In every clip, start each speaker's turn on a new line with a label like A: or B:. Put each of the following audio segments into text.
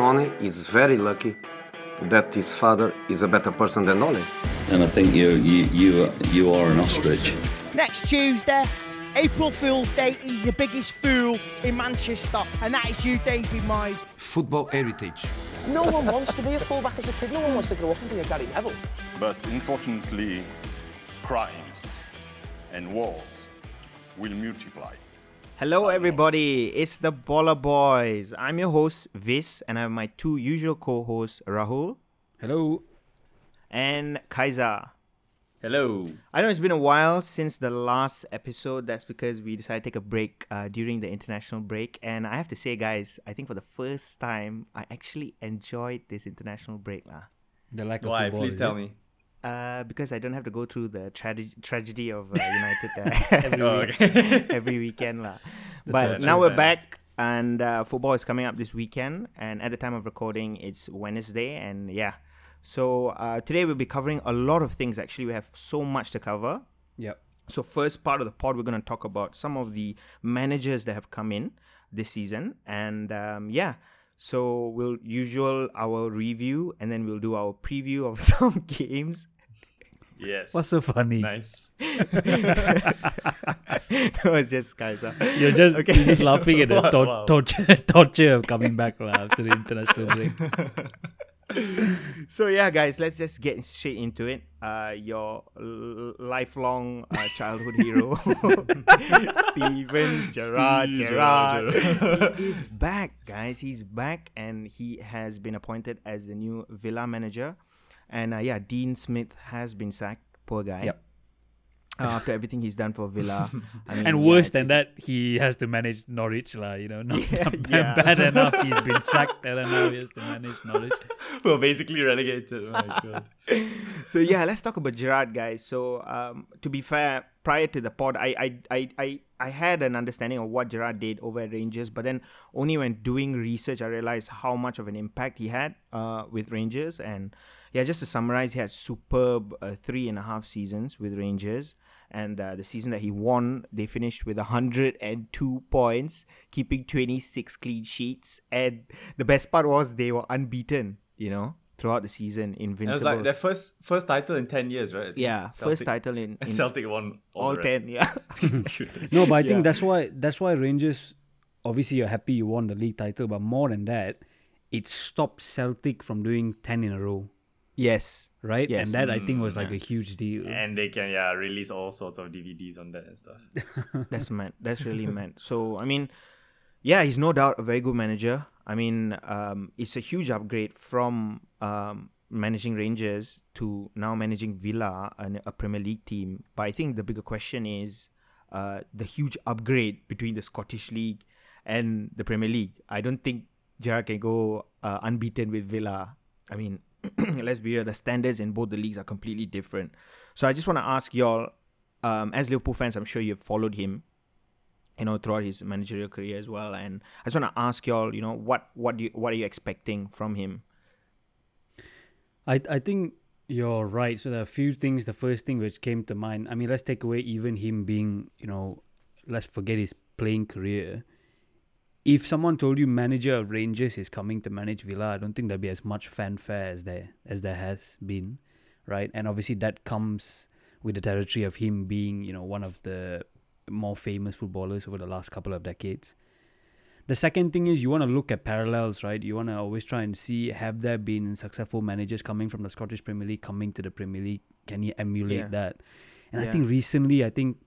A: Tony is very lucky that his father is a better person than Ole.
B: And I think you you you you are an ostrich.
C: Next Tuesday, April Fool's Day, he's the biggest fool in Manchester, and that is you, David Moyes.
D: Football heritage.
E: No one wants to be a fullback as a kid. No one wants to grow up and be a Gary Neville.
F: But unfortunately, crimes and wars will multiply.
G: Hello, everybody. It's the Baller Boys. I'm your host, Vis, and I have my two usual co hosts, Rahul
H: Hello.
G: and Kaiser.
H: Hello.
G: I know it's been a while since the last episode. That's because we decided to take a break uh, during the international break. And I have to say, guys, I think for the first time, I actually enjoyed this international break. lah.
H: The lack of
I: Why?
H: football.
I: Please tell
H: it?
I: me.
G: Uh, because I don't have to go through the trage- tragedy of uh, United uh, every,
I: Oh,
G: week, every weekend. lah. But now we're back, and uh, football is coming up this weekend. And at the time of recording, it's Wednesday. And yeah, so uh, today we'll be covering a lot of things. Actually, we have so much to cover.
H: Yep.
G: So first part of the pod, we're going to talk about some of the managers that have come in this season, and um, yeah. So we'll usual our review, and then we'll do our preview of some games.
I: Yes.
H: What's so funny?
I: nice?
G: that was just Kaiser.
H: You're just
G: Okay.
H: you're just laughing at the
I: Wow,
H: tor-
I: wow.
H: torture torture of coming back lah, after the international break.
G: So yeah, guys, let's just get straight into it. Uh, your l- lifelong uh, childhood hero, Steven Gerrard.
I: Steve
G: Gerrard
I: Gerrard.
G: he is back, guys. He's back, and he has been appointed as the new Villa manager. And uh, yeah, Dean Smith has been sacked. Poor guy.
H: Yep.
G: Uh, after everything he's done for Villa, I mean,
H: And worse
G: it's-
H: than that, he has to manage Norwich lah. You know, not
G: Yeah,
H: bad,
G: yeah.
H: bad enough. He's been sacked, and now he has to manage Norwich.
I: We're basically relegated. Oh my god.
G: so yeah, let's talk about Gerrard, guys. So um, to be fair, prior to the pod, I I, I I I had an understanding of what Gerrard did over at Rangers, but then only when doing research, I realized how much of an impact he had uh, with Rangers. And yeah, just to summarize, he had superb uh, three and a half seasons with Rangers. And uh, the season that he won, they finished with 102 points, keeping 26 clean sheets. And the best part was they were unbeaten, you know, throughout the season, invincible.
I: It was like their first first title in ten years, right?
G: Yeah, first title in, in
I: Celtic won all,
G: all ten. Yeah.
H: No, but I think
G: Yeah.
H: that's why that's why Rangers. Obviously, you're happy you won the league title, but more than that, it stopped Celtic from doing ten in a row,
G: yes,
H: right?
G: Yes.
H: And that I think was
I: Mm,
H: like
I: yeah.
H: a huge deal.
I: and they can yeah release all sorts of DVDs on that and stuff.
G: that's meant. That's really meant. So I mean, yeah, he's no doubt a very good manager. I mean, um, it's a huge upgrade from um, managing Rangers to now managing Villa, and a Premier League team. But I think the bigger question is uh, the huge upgrade between the Scottish League and the Premier League. I don't think Gerrard can go uh, unbeaten with Villa. I mean, let's be real, the standards in both the leagues are completely different. So I just want to ask y'all, um, as Liverpool fans, I'm sure you've followed him, you know, throughout his managerial career as well. And I just want to ask y'all, you know, what what do you, what are you expecting from him?
H: I I think you're right. So there are a few things. The first thing which came to mind. I mean, let's take away even him being, you know, let's forget his playing career. If someone told you manager of Rangers is coming to manage Villa, I don't think there'd be as much fanfare as there as there has been, right? And obviously that comes with the territory of him being, you know, one of the more famous footballers over the last couple of decades. The second thing is you want to look at parallels, right? You want to always try and see have there been successful managers coming from the Scottish Premier League coming to the Premier League? Can he emulate
G: Yeah.
H: that? And I think recently, I think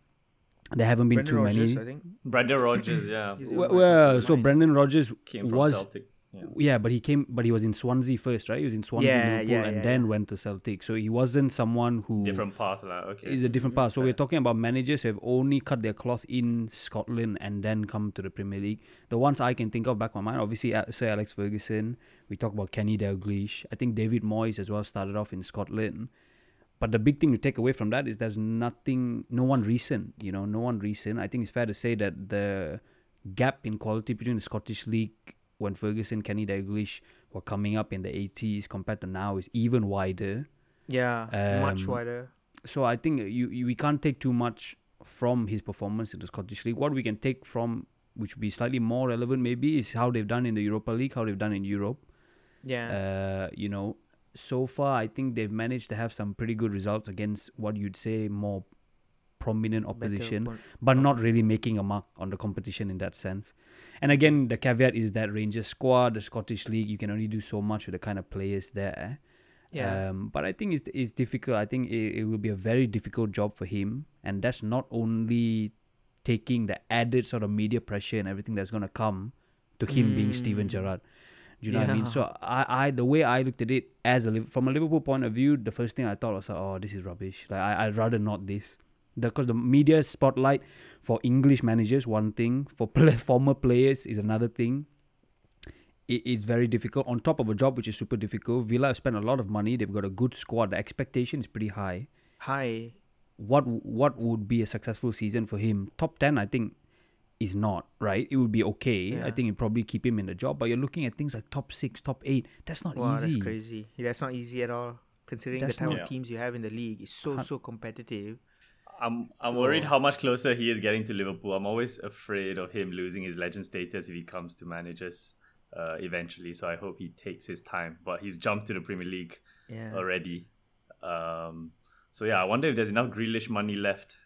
H: there haven't been too many.
G: I think.
I: Brendan Rodgers, yeah,
H: Well, well, so
G: Nice.
H: Brendan Rodgers
I: came from
H: was
I: Celtic. Yeah.
H: yeah, but he came, but he was in Swansea first, right? He was in Swansea,
G: Yeah,
H: Liverpool,
G: yeah,
H: and
G: yeah,
H: then went to Celtic. So he wasn't someone who
I: Different path, lah. Okay.
H: is a different path. So we're talking about managers who have only cut their cloth in Scotland and then come to the Premier League. The ones I can think of back my mind, obviously uh, Sir Alex Ferguson. We talk about Kenny Dalglish. I think David Moyes as well started off in Scotland. But the big thing to take away from that is there's nothing, no one recent. You know, no one recent. I think it's fair to say that the gap in quality between the Scottish League when Ferguson, Kenny Dalglish were coming up in the 80s compared to now is even wider.
G: Yeah, much
H: Um,
G: wider.
H: So I think you, you we can't take too much from his performance in the Scottish League. What we can take from, which would be slightly more relevant maybe, is how they've done in the Europa League, how they've done in Europe.
G: Yeah.
H: Uh, you know, so far I think they've managed to have some pretty good results against what you'd say more prominent opposition, but not really making a mark on the competition in that sense. And again, the caveat is that Rangers squad, the Scottish League, you can only do so much with the kind of players there.
G: Yeah.
H: Um, but I think it's, it's difficult. I think it, it will be a very difficult job for him. And that's not only taking the added sort of media pressure and everything that's going to come to him being Steven
G: Mm.
H: Gerrard. Do you know what I mean? So I, I, the way I looked at it as a from a Liverpool point of view, the first thing I thought was, like, oh, this is rubbish. Like I, I'd rather not this, because the media spotlight for English managers one thing, for play, former players is another thing. It, it's very difficult. On top of a job which is super difficult, Villa have spent a lot of money. They've got a good squad. The expectation is pretty high.
G: High.
H: What what would be a successful season for him? Top ten, I think, is not right. It would be okay. I think you probably keep him in the job. But you're looking at things like top six, top eight. That's not
G: Wow,
H: easy.
G: that's crazy. Yeah, that's not easy at all. Considering
H: That's
G: the type
I: not-
G: of teams you have in the league, it's so so competitive.
I: I'm I'm worried
G: Oh.
I: how much closer he is getting to Liverpool. I'm always afraid of him losing his legend status if he comes to managers uh, eventually. So I hope he takes his time. But he's jumped to the Premier League
G: Yeah.
I: already. Um, so yeah, I wonder if there's enough Grealish money left.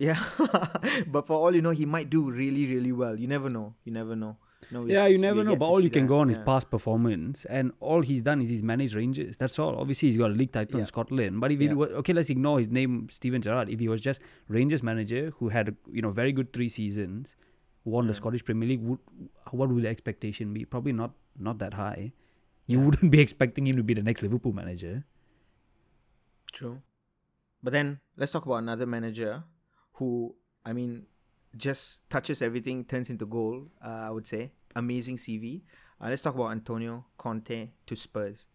G: Yeah. but for all you know, he might do really really well. You never know. You never know. No,
H: Yeah, you never know. But all you can
G: that,
H: go on is past performance, and all he's done is he's managed Rangers. That's all. Obviously, he's got a league title
G: Yeah.
H: in Scotland. But if he
G: Yeah.
H: wa- okay, let's ignore his name, Steven Gerrard. If he was just Rangers manager who had you know very good three seasons, won the Scottish Premier League, would what would the expectation be? Probably not not that high. You wouldn't be expecting him to be the next Liverpool manager.
G: True. But then let's talk about another manager who, I mean, just touches everything, turns into goal. Uh, I would say amazing CV. Uh, let's talk about Antonio Conte to Spurs.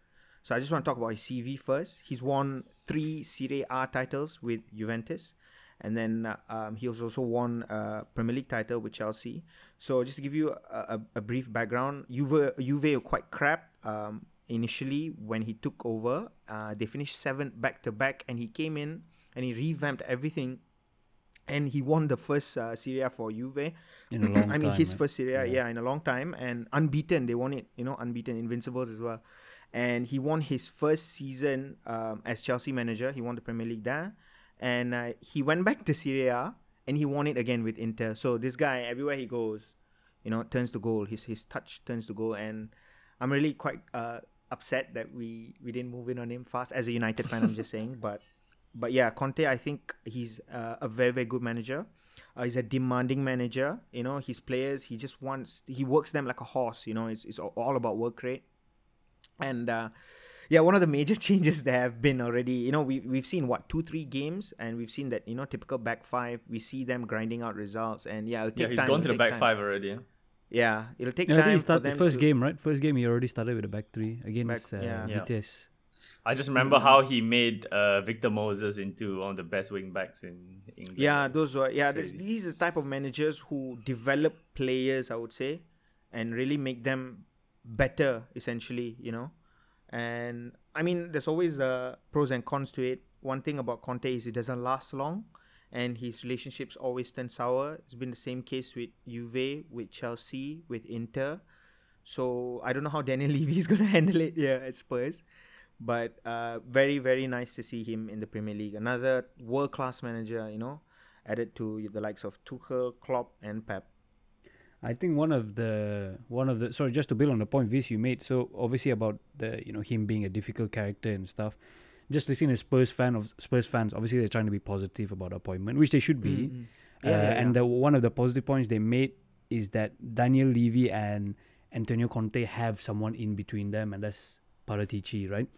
G: So I just want to talk about his CV first. He's won three Serie A titles with Juventus, and then uh, um, he has also won a Premier League title with Chelsea. So just to give you a, a, a brief background, Juve, Juve were quite crap um, initially when he took over. Uh, they finished seventh back to back, and he came in and he revamped everything, and he won the first uh, Serie for Juve.
H: In a long
G: I mean,
H: time,
G: his
H: right?
G: first Serie A,
H: Yeah.
G: yeah. in a long time, and unbeaten. They won it, you know, unbeaten, invincibles as well. And he won his first season um, as Chelsea manager. He won the Premier League there, and uh, he went back to Serie A, and he won it again with Inter. So this guy, everywhere he goes, you know, turns to goal. His his touch turns to goal, and I'm really quite uh, upset that we we didn't move in on him fast. As a United fan, I'm just saying, but but yeah, Conte, I think he's uh, a very very good manager. Uh, he's a demanding manager. You know, his players, he just wants he works them like a horse. You know, it's it's all about work rate. And uh, yeah, one of the major changes there have been already. You know, we we've seen what two three games, and we've seen that you know typical back five. We see them grinding out results, and yeah, it'll take
I: Yeah, he's
G: time.
I: gone to the back
G: time.
I: five already. Yeah?
G: Yeah, it'll take
H: Yeah, I think
G: time
H: he
G: for
H: started his first
G: to-
H: game, right? First game, he already started with a back three against
G: Back-
H: uh,
G: yeah.
I: Yeah.
H: Vitesse.
I: I just remember how he made uh, Victor Moses into one of the best wing backs in England.
G: Yeah, those were yeah. This, these are the type of managers who develop players, I would say, and really make them better. Essentially, you know, and I mean, there's always uh, pros and cons to it. One thing about Conte is it doesn't last long, and his relationships always turn sour. It's been the same case with Juve, with Chelsea, with Inter. So I don't know how Daniel Levy is going to handle it here at Spurs. But uh, very, very nice to see him in the Premier League. Another world class manager, you know, added to the likes of Tuchel, Klopp, and Pep.
H: I think one of the one of the sorry just to build on the point Vis you made. So obviously about the you know him being a difficult character and stuff. Just listening to Spurs fan of Spurs fans, obviously they're trying to be positive about the appointment, which they should be.
G: Mm-hmm.
H: Uh,
G: Yeah, yeah,
H: and
G: yeah.
H: the, one of the positive points they made is that Daniel Levy and Antonio Conte have someone in between them, and that's Paratici, right?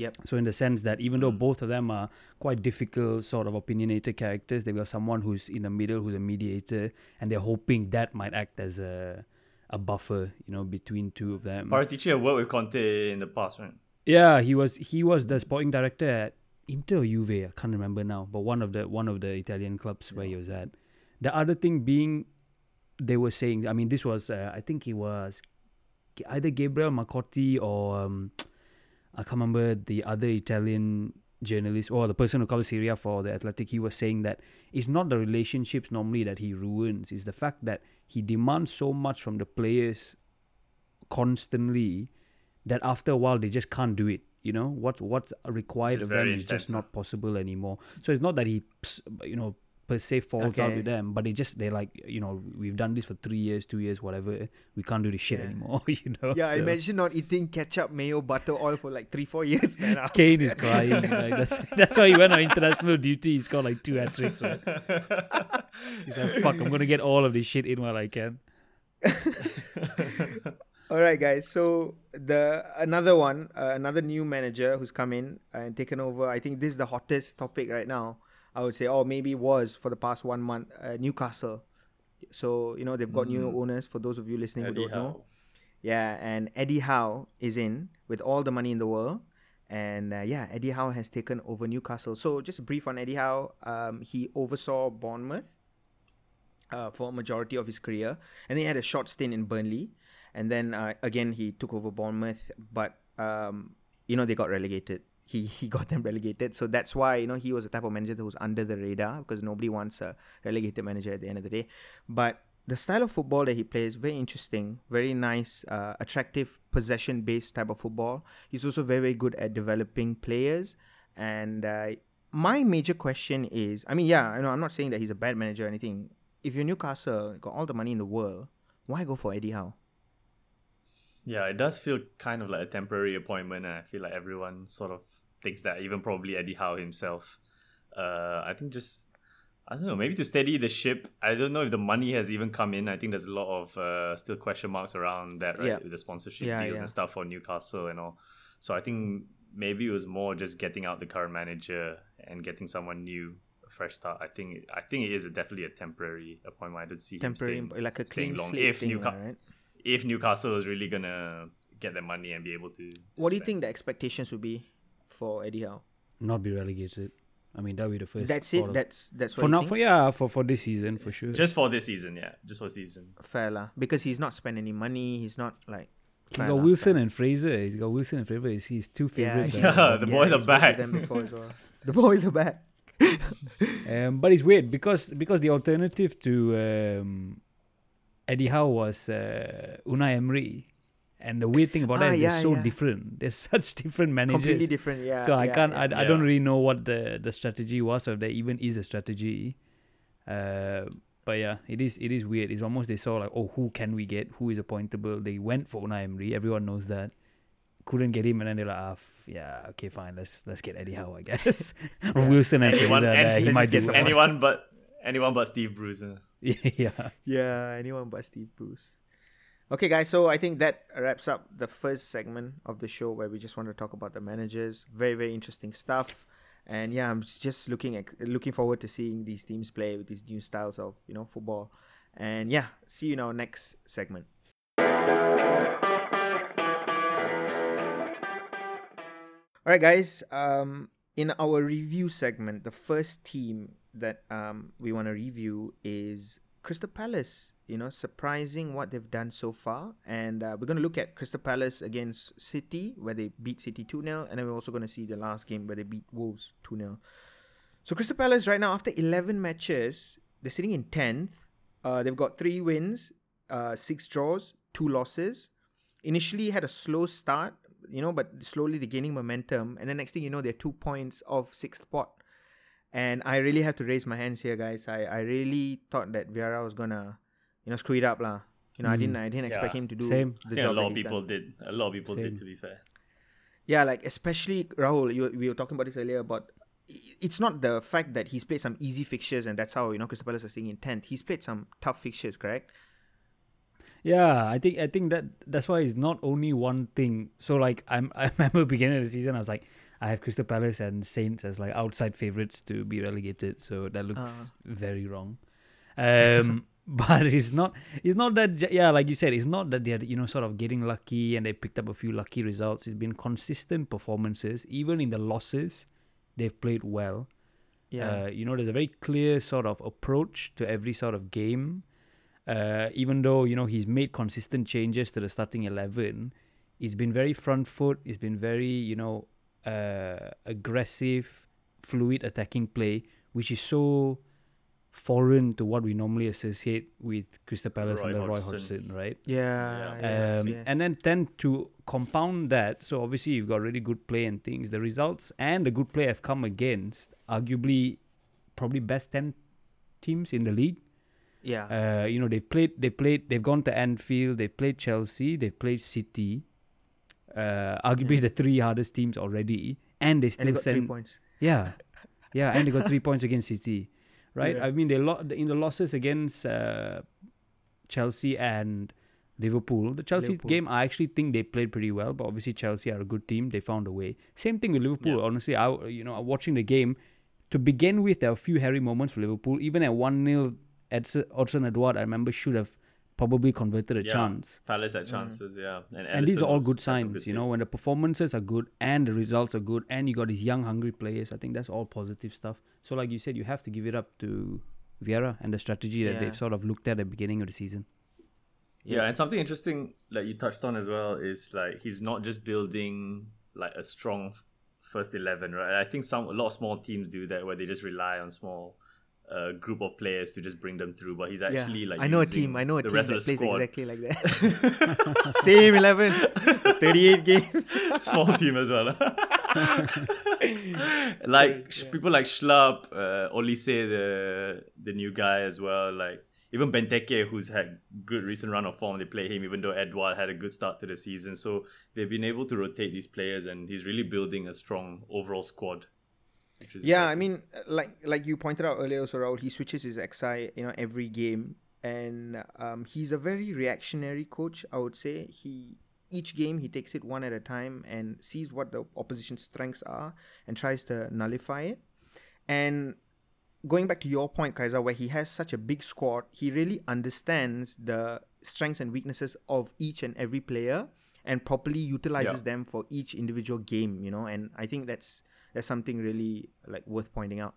G: Yep.
H: So in the sense that even though both of them are quite difficult, sort of opinionated characters, they've got someone who's in the middle, who's a mediator, and they're hoping that might act as a a buffer, you know, between two of them.
I: Paratici had worked with Conte in the past, right?
H: Yeah, he was he was the sporting director at Inter or Juve, I can't remember now, but one of the one of the Italian clubs where he was at. The other thing being, they were saying, I mean, this was uh, I think it was either Gabriel Marcotti or um, I can't remember the other Italian journalist or the person who covers Serie A for the Athletic. He was saying that it's not the relationships normally that he ruins; it's the fact that he demands so much from the players constantly that after a while they just can't do it. You know what what's required
I: Just
H: of them is
I: intense,
H: just not possible anymore. So it's not that he, you know, per se falls out with them, but they just they're like, you know, we've done this for three years, two years, whatever. We can't do this shit
G: Yeah.
H: anymore. You know.
G: Yeah,
H: so.
G: imagine not eating ketchup, mayo, butter, oil for like three, four years, man.
H: Kane is crying. like, that's, that's why he went on international duty. He's got like two hat tricks. Right? He's like, fuck, I'm gonna get all of this shit in while I can.
G: All right, guys. So the another one, uh, another new manager who's come in and taken over. I think this is the hottest topic right now. I would say, or maybe was for the past one month. Uh, Newcastle. So you know they've got new owners. For those of you listening
I: Eddie
G: who don't know, yeah, and Eddie Howe is in with all the money in the world. And uh, yeah, Eddie Howe has taken over Newcastle. So just a brief on Eddie Howe. Um, he oversaw Bournemouth uh, for a majority of his career, and he had a short stint in Burnley, and then uh, again he took over Bournemouth, but um, you know they got relegated. He he got them relegated, so that's why you know he was the type of manager that was under the radar because nobody wants a relegated manager at the end of the day. But the style of football that he plays very interesting, very nice, uh, attractive possession-based type of football. He's also very very good at developing players, and uh, my major question is, I mean, yeah, I know I'm not saying that he's a bad manager or anything. If you're Newcastle, got all the money in the world, why go for Eddie Howe?
I: Yeah, it does feel kind of like a temporary appointment, and I feel like everyone sort of thinks that, even probably Eddie Howe himself. Uh, I think just I don't know, maybe to steady the ship. I don't know if the money has even come in. I think there's a lot of uh, still question marks around that, right?
G: Yeah.
I: With the sponsorship
G: Yeah,
I: deals
G: yeah.
I: and stuff for Newcastle and all. So I think maybe it was more just getting out the current manager and getting someone new, a fresh start. I think I think it is a, definitely a temporary appointment. I don't see
G: Temporary,
I: staying-
G: like a
I: staying
G: clean
I: long.
G: slate
I: If
G: thing,
I: Newca-
G: right?
I: if Newcastle is really gonna get their money and be able to. to
G: What do you think the expectations would be for Eddie Howe?
H: Not be relegated. I mean, that would be the first.
G: That's it.
H: of-
G: That's that's what
H: for
G: you
H: now. For yeah, for for this season for sure.
I: Just for this season, yeah. Just for this season.
G: fair lah, because he's not spent any money. He's not like.
H: He's
G: fair
H: got Wilson
G: fair.
H: and Fraser. He's got Wilson and Fraser. He's his two favorites.
G: yeah,
H: uh,
I: the boys are
G: he's
I: back.
G: them before as well. The boys are back.
H: Um, but it's weird because because the alternative to um, Eddie Howe was uh, Unai Emery, and the weird thing about
G: Ah,
H: that is
G: yeah,
H: they're so
G: yeah.
H: different. They're such different managers.
G: Completely different. Yeah.
H: so I
G: yeah,
H: can't.
G: yeah.
H: I, I don't really know what the the strategy was, or if there even is a strategy. Uh, but yeah, it is it is weird. It's almost they saw like, oh, who can we get? Who is appointable? They went for Unai Emery. Everyone knows that. Couldn't get him, and then they're like, ah, f- yeah, okay, fine. Let's let's get Eddie Howe, I guess. Wilson and
I: Anyone,
H: Fraser, uh, he might do
G: get
I: anyone but anyone but Steve Bruce.
H: yeah.
G: Yeah, anyone but Steve Bruce. Okay, guys, so I think that wraps up the first segment of the show where we just want to talk about the managers. Very, very interesting stuff. And yeah, I'm just looking at looking forward to seeing these teams play with these new styles of you know football. And yeah, see you in our next segment. All right, guys. Um, in our review segment, the first team that um we want to review is Crystal Palace. You know, surprising what they've done so far, and uh, we're going to look at Crystal Palace against City, where they beat City two 0 and then we're also going to see the last game where they beat Wolves two 0 So Crystal Palace right now, after eleven matches, they're sitting in tenth. Uh, they've got three wins, uh, six draws, two losses. Initially had a slow start, you know, but slowly they're gaining momentum. And then next thing you know, they're two points off sixth spot. And I really have to raise my hands here, guys. I, I really thought that Vieira was gonna, you know, screw it up, lah. You know, I didn't I didn't expect
I: Yeah.
G: him to do
H: Same.
G: the
I: Yeah, a
G: job.
I: lot of people
G: done.
I: did. A lot of people
H: Same.
I: did, to be fair.
G: Yeah, like especially Rahul, you, we were talking about this earlier about it's not the fact that he's played some easy fixtures and that's how you know Crystal Palace are staying in tenth. He's played some tough fixtures, correct?
H: Yeah, I think I think that that's why it's not only one thing. So like I'm I remember beginning of the season I was like I have Crystal Palace and Saints as like outside favorites to be relegated. So that looks very wrong. Um but it's not it's not that yeah like you said it's not that they're you know sort of getting lucky and they picked up a few lucky results. It's been consistent performances even in the losses they've played well.
G: Yeah.
H: Uh, you know, there's a very clear sort of approach to every sort of game. Uh, even though you know he's made consistent changes to the starting eleven, he's been very front foot. He's been very you know uh, aggressive, fluid attacking play, which is so foreign to what we normally associate with Crystal Palace
I: Roy
H: under Roy
I: Hodgson.
H: Hodgson, right?
G: Yeah. yes,
H: Um,
G: yes.
H: And then tend to compound that. So obviously you've got really good play and things. The results and the good play have come against arguably probably best ten teams in the league.
G: yeah.
H: Uh, you know they've played, they played, they've gone to Anfield, they've played Chelsea, they've played City. Uh, arguably the three hardest teams already, and they
G: and
H: still
G: they got three
H: send
G: points.
H: yeah, yeah, and they got three points against City, right?
G: Yeah.
H: I mean, they lo- in the losses against uh, Chelsea and Liverpool. The Chelsea
G: Liverpool.
H: game, I actually think they played pretty well, but obviously Chelsea are a good team. They found a way. Same thing with Liverpool. Honestly, I you know watching the game to begin with, there were a few hairy moments for Liverpool. Even at one 0 Odson Edouard, I remember should have probably converted a
I: Yeah.
H: chance
I: Palace had mm. chances, yeah.
H: and these are all good
I: had some
H: signs you know when the performances are good and the results are good and you got these young hungry players i think that's all positive stuff so like you said you have to give it up to Vieira and the strategy that
G: Yeah.
H: they've sort of looked at at the beginning of the season
I: Yeah, and something interesting that you touched on as well is like he's not just building like a strong first eleven, right? I think some a lot of small teams do that where they just rely on small uh, group of players to just bring them through. But he's
G: Yeah.
I: actually like
G: I know a team. I know a
I: the
G: team
I: rest
G: that
I: of the
G: plays
I: squad.
G: exactly like that. Same eleven. Thirty-eight games.
I: small team as well. like sh- people like Schlupp, uh, Olise, the the new guy as well. Like even Benteke, who's had good recent run of form, they play him. Even though Edouard had a good start to the season, so they've been able to rotate these players, and he's really building a strong overall squad.
G: Yeah, I mean, uh, like like you pointed out earlier, also Rahul, he switches his XI, you know, every game, and um, he's a very reactionary coach. I would say he each game he takes it one at a time and sees what the opposition's strengths are and tries to nullify it. And going back to your point, Kaiser, where he has such a big squad, he really understands the strengths and weaknesses of each and every player and properly utilizes
I: Yeah.
G: them for each individual game, you know, and I think that's that's something really like worth pointing out.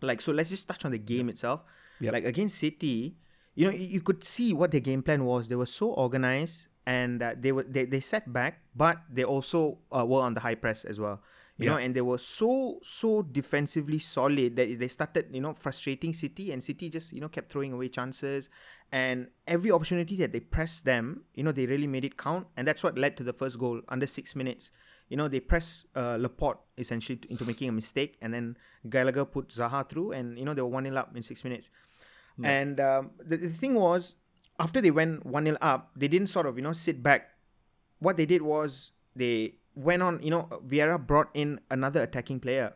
G: Like so let's just touch on the game itself.
H: Yep.
G: Like against City, you know, you, could see what their game plan was. They were so organized and uh, they were they, they sat back, but they also uh, were on the high press as well. You know, and they were so so defensively solid that they started, you know, frustrating City, and City just you know kept throwing away chances, and every opportunity that they pressed them, you know, they really made it count, and that's what led to the first goal under six minutes. You know, they press uh, Laporte essentially into making a mistake, and then Gallagher put Zaha through, and you know they were one 0 up in six minutes. And um, the, the thing was, after they went 1 0 up, they didn't sort of, you know, sit back. What they did was they went on, you know, Vieira brought in another attacking player.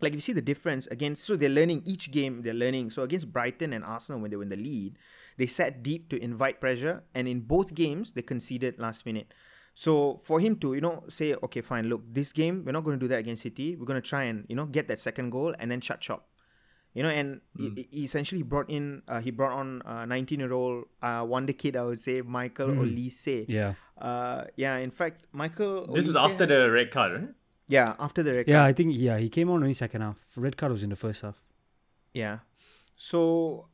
G: Like, if you see the difference against, so they're learning each game, they're learning. So against Brighton and Arsenal, when they were in the lead, they sat deep to invite pressure. And in both games, they conceded last minute. So for him to, you know, say, okay, fine, look, this game, we're not going to do that against City. We're going to try and, you know, get that second goal and then shut shop. You know and he, he essentially brought in uh, he brought on 19 year old uh, wonder kid i would say michael olise.
H: Yeah.
G: Uh, yeah in fact michael
I: this was
G: Olise
I: after
G: had-
I: the red card, right?
G: yeah after the red
H: yeah
G: card.
H: Yeah, I think yeah he came on only second half. Red card was in the first half.
G: Yeah. So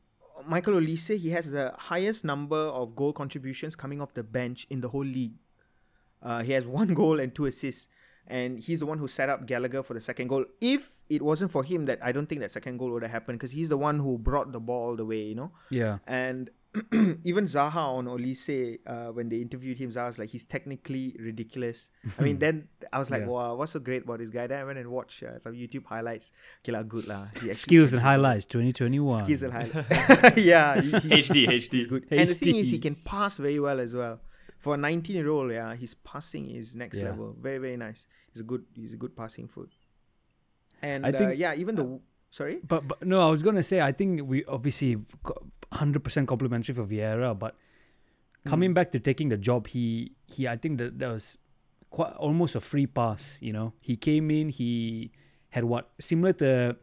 G: michael olise he has the highest number of goal contributions coming off the bench in the whole league uh, he has one goal and two assists and he's the one who set up Gallagher for the second goal. If it wasn't for him, that I don't think that second goal would have happened because he's the one who brought the ball all the way, you know.
H: yeah
G: And even Zaha on Olise, uh, when they interviewed him, Zaha's like, he's technically ridiculous. I mean, then I was like,
H: Yeah.
G: wow, what's so great about this guy? Then I went and watched uh, some YouTube highlights. Okay, lah, good lah.
H: Skills and highlights 2021
G: Skills and highlights. yeah, he- he's,
I: HD, HD.
G: he's good. And the thing is, he can pass very well as well. For a 19 year old, yeah, his passing is next
H: Yeah.
G: level. Very, very nice. He's a good, he's a good passing foot. And
H: I
G: uh,
H: think-
G: yeah, even the sorry.
H: But, but no, I was gonna say I think we obviously hundred percent complimentary for Vieira, but coming back to taking the job, he he I think that that was quite almost a free pass. You know, he came in, he had what similar to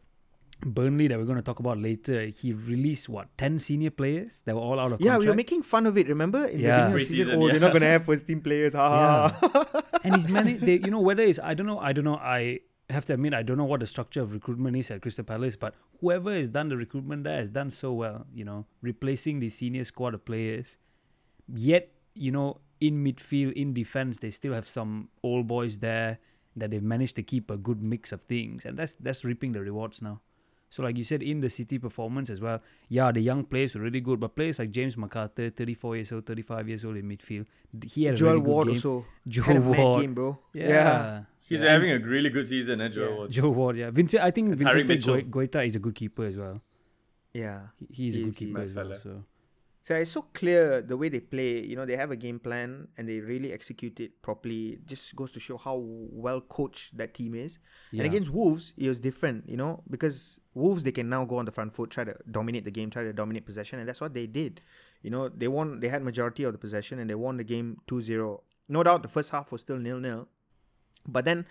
H: Burnley that we're going to talk about later. He released what ten senior players that were all out of
G: Yeah,
H: contract.
G: we were making fun of it. Remember in
H: Yeah.
G: the beginning of season?
I: Preseason,
G: Oh, they're not gonna have first team players. Ha ha, ha.
H: and he's managed. They, you know, whether it's I don't know. I don't know. I have to admit I don't know what the structure of recruitment is at Crystal Palace, but whoever has done the recruitment there has done so well. You know, replacing the senior squad of players. Yet, you know, in midfield, in defense, they still have some old boys there that they've managed to keep a good mix of things, and that's that's reaping the rewards now. So, like you said, in the City performance as well, yeah, the young players were really good, but players like James McArthur, 34 years old, 35 years old in midfield, he had a
G: Joel
H: really good
G: Ward
H: game.
G: also
H: Joel
G: had a mad
H: Ward.
G: game, bro.
H: Yeah.
I: He's
H: Yeah,
I: having a really good season, eh, Joe.
G: Yeah.
I: Ward.
H: Joe Ward, yeah. Vincent, I think
I: And Tyrick
H: Vincent
I: Mitchell.
H: Goi- Guaita is a good keeper as well.
G: yeah.
H: He, he's a good keeper as well. So
G: So it's so clear the way they play. You know, they have a game plan and they really execute it properly. It just goes to show how well coached that team is.
H: yeah.
G: And against Wolves, it was different, you know, because Wolves they can now go on the front foot, try to dominate the game, try to dominate possession, and that's what they did. You know, they won they had majority of the possession and they won the game 2-0. No doubt the first half was still nil-nil. But then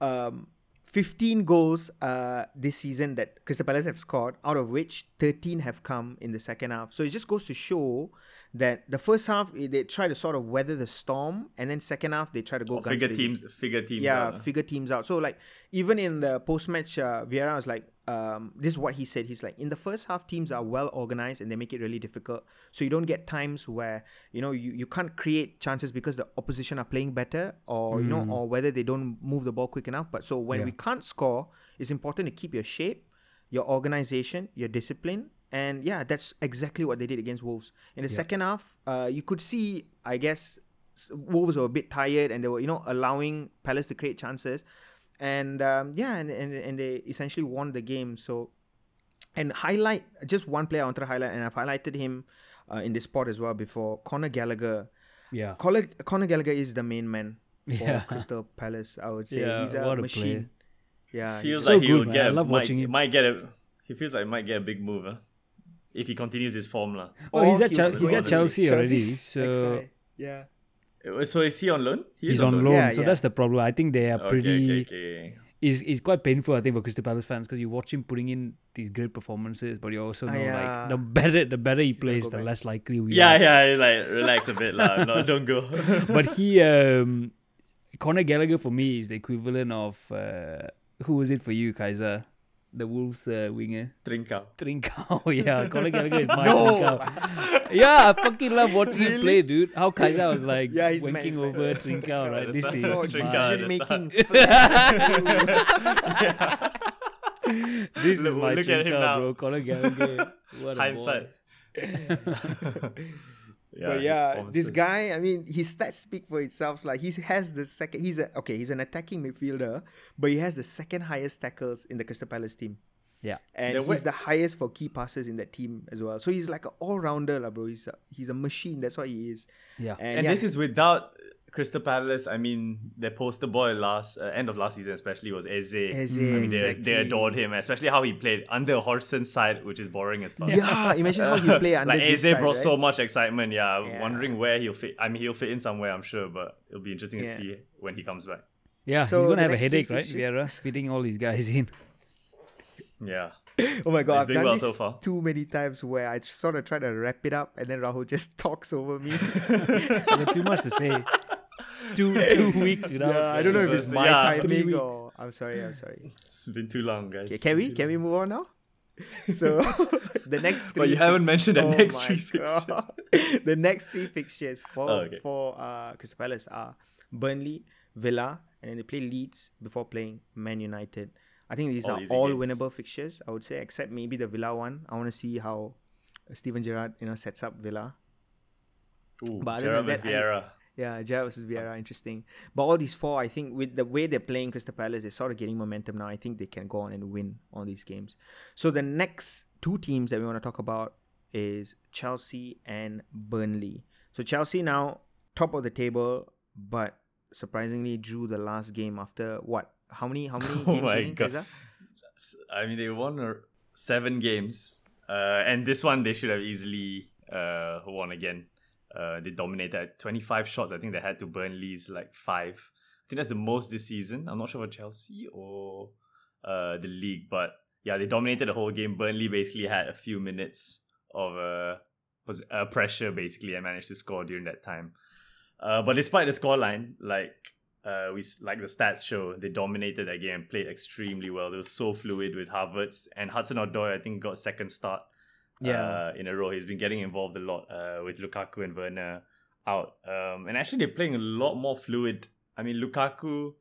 G: um 15 goals uh this season that Crystal Palace have scored, out of which 13 have come in the second half. So it just goes to show that the first half eh, they try to sort of weather the storm, and then second half they try to go guns
I: figure teams, figure teams.
G: yeah,
I: out,
G: figure teams out. So like even in the post match, uh, Vieira was like, um, this is what he said. He's like, in the first half, teams are well organized and they make it really difficult. So you don't get times where you know you, you can't create chances because the opposition are playing better, or you know, or whether they don't move the ball quick enough. But so when
H: Yeah.
G: we can't score, it's important to keep your shape, your organization, your discipline. And yeah, that's exactly what they did against Wolves. In the second half, uh, you could see, I guess, Wolves were a bit tired and they were, you know, allowing Palace to create chances. And um, yeah, and, and, and they essentially won the game. So, and highlight just one player I wanted to highlight, and I've highlighted him uh, in this spot as well before Conor Gallagher.
H: yeah.
G: Conor, Conor Gallagher is the main man for
H: Yeah.
G: Crystal Palace, I would say.
H: Yeah,
G: He's a
H: what a
G: machine.
H: player.
G: Yeah,
I: feels
G: he's-
H: so
I: like he
H: good,
I: will
H: man.
I: get.
H: I
I: a-
H: love
I: might,
H: watching him.
I: Might get a. He feels like he might get a big move. Huh? If he continues his form, lah.
H: Oh, he's at,
G: he
H: Chel-
G: was
H: he's at
G: to
H: Chelsea already. So
G: ex-side. yeah.
I: Uh, So is he on loan? He
H: he's
I: is
H: on loan.
G: Yeah,
H: so
G: yeah.
H: that's the problem. I think they are
I: Okay,
H: pretty.
I: okay, okay.
H: Is is quite painful, I think, for Crystal Palace fans because you watch him putting in these great performances, but you also know
G: yeah.
H: like the better the better he plays, the
G: back.
H: less likely we
I: Yeah,
H: are.
I: yeah. Like relax a bit, lah. No, don't go.
H: But he, um, Conor Gallagher for me is the equivalent of uh, who was it for you, Kaiser? The Wolves uh, winger.
I: Trincao.
H: Trincao, yeah. Conor Gallagher is my Trincao. Yeah, I fucking love watching him play, dude. How Kaiser was like
G: Yeah, he's mad,
H: wanking
G: he's mad.
H: over Trincao, right? This is
G: Oh,
I: Trincao
H: my,
I: the
G: decision making.
H: this is
I: Look-
H: my
I: look at him
H: Trincao,
I: now.
H: bro. Conor Gallagher. What a
I: Hindsight.
H: boy.
I: Yeah,
G: but yeah, this guy, I mean, his stats speak for itself. Like he has the second. He's a okay. He's an attacking midfielder, but he has the second highest tackles in the Crystal Palace team,
H: Yeah.
G: and
I: The
G: he's
I: way-
G: the highest for key passes in that team as well. So he's like an all rounder, lah, bro. He's a, he's a machine. That's what he is.
H: Yeah.
G: And,
I: And
G: yeah,
I: this is without Crystal Palace. I mean, their poster boy last uh, end of last season, especially was Eze.
G: Eze,
I: I mean, they,
G: exactly.
I: they adored him, especially how he played under Hodgson's side, which is boring as fuck.
G: yeah. Imagine how he played under
I: like
G: this
I: Eze
G: side,
I: brought
G: right?
I: so much excitement. Yeah,
G: Yeah.
I: wondering where he'll fit. I mean, he'll fit in somewhere, I'm sure, but it'll be interesting
G: Yeah.
I: to see when he comes back.
H: Yeah,
G: So
H: he's
G: the
H: gonna have a headache, right?
G: fixtures-
H: Vieira fitting all these guys in.
I: Yeah,
G: Oh my god,
I: He's
G: I've done
I: well
G: this
I: so far.
G: too many times where I sort of try to wrap it up and then Rahul just talks over me.
H: Too much to say. Two two weeks without.
G: yeah, I don't know if it's my
I: yeah,
H: three
G: timing or I'm sorry, I'm sorry.
I: it's been too long, guys.
G: Okay, can we can we move on now? So the next three.
I: But you haven't mentioned the
G: Oh
I: next three fixtures.
G: The next three fixtures for
I: Oh, okay.
G: for uh Crystal Palace are Burnley, Villa, and then they play Leeds before playing Man United. I think these
I: All
G: are all
I: games.
G: winnable fixtures. I would say, except maybe the Villa one. I want to see how Steven Gerrard you know sets up Villa.
I: Ooh,
G: But other
I: Gerrard
G: than
I: versus
G: that, I-
I: Vieira.
G: Yeah, versus Vieira, interesting. But all these four, I think, with the way they're playing Crystal Palace, they're sort of getting momentum now. I think they can go on and win all these games. So the next two teams that we want to talk about is Chelsea and Burnley. So Chelsea now top of the table, but surprisingly drew the last game after what? How many? How many
I: Oh
G: games?
I: my God. I mean, they won uh, seven games, uh, and this one they should have easily uh, won again. Uh, they dominated 25 shots. I think they had to burn Burnley's like five. I think that's the most this season. I'm not sure for Chelsea or uh, the league, but yeah, they dominated the whole game. Burnley basically had a few minutes of uh, was uh, pressure basically and managed to score during that time. Uh, but despite the scoreline, like uh, we like the stats show, they dominated that game and played extremely well. They were so fluid with Havertz and Hudson Odoi. I think got second start
G: Yeah.
I: uh, in a row. He's been getting involved a lot uh, with Lukaku and Werner out. Um, and actually, they're playing a lot more fluid. I mean, Lukaku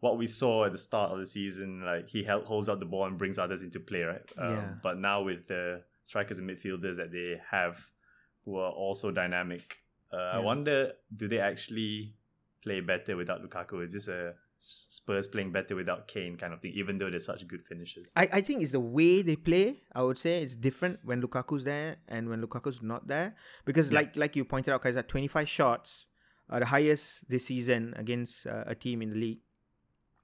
I: what we saw at the start of the season, like he held, holds out the ball and brings others into play, right? Um,
G: Yeah.
I: But now with the strikers and midfielders that they have, who are also dynamic, uh, I wonder do they actually play better without Lukaku? Is this a Spurs playing better without Kane kind of thing? Even though they're such good finishers.
G: I, I think it's the way they play. I would say it's different when Lukaku's there and when Lukaku's not there. Because like like you pointed out, guys, at 25 shots, uh, the highest this season against uh, a team in the league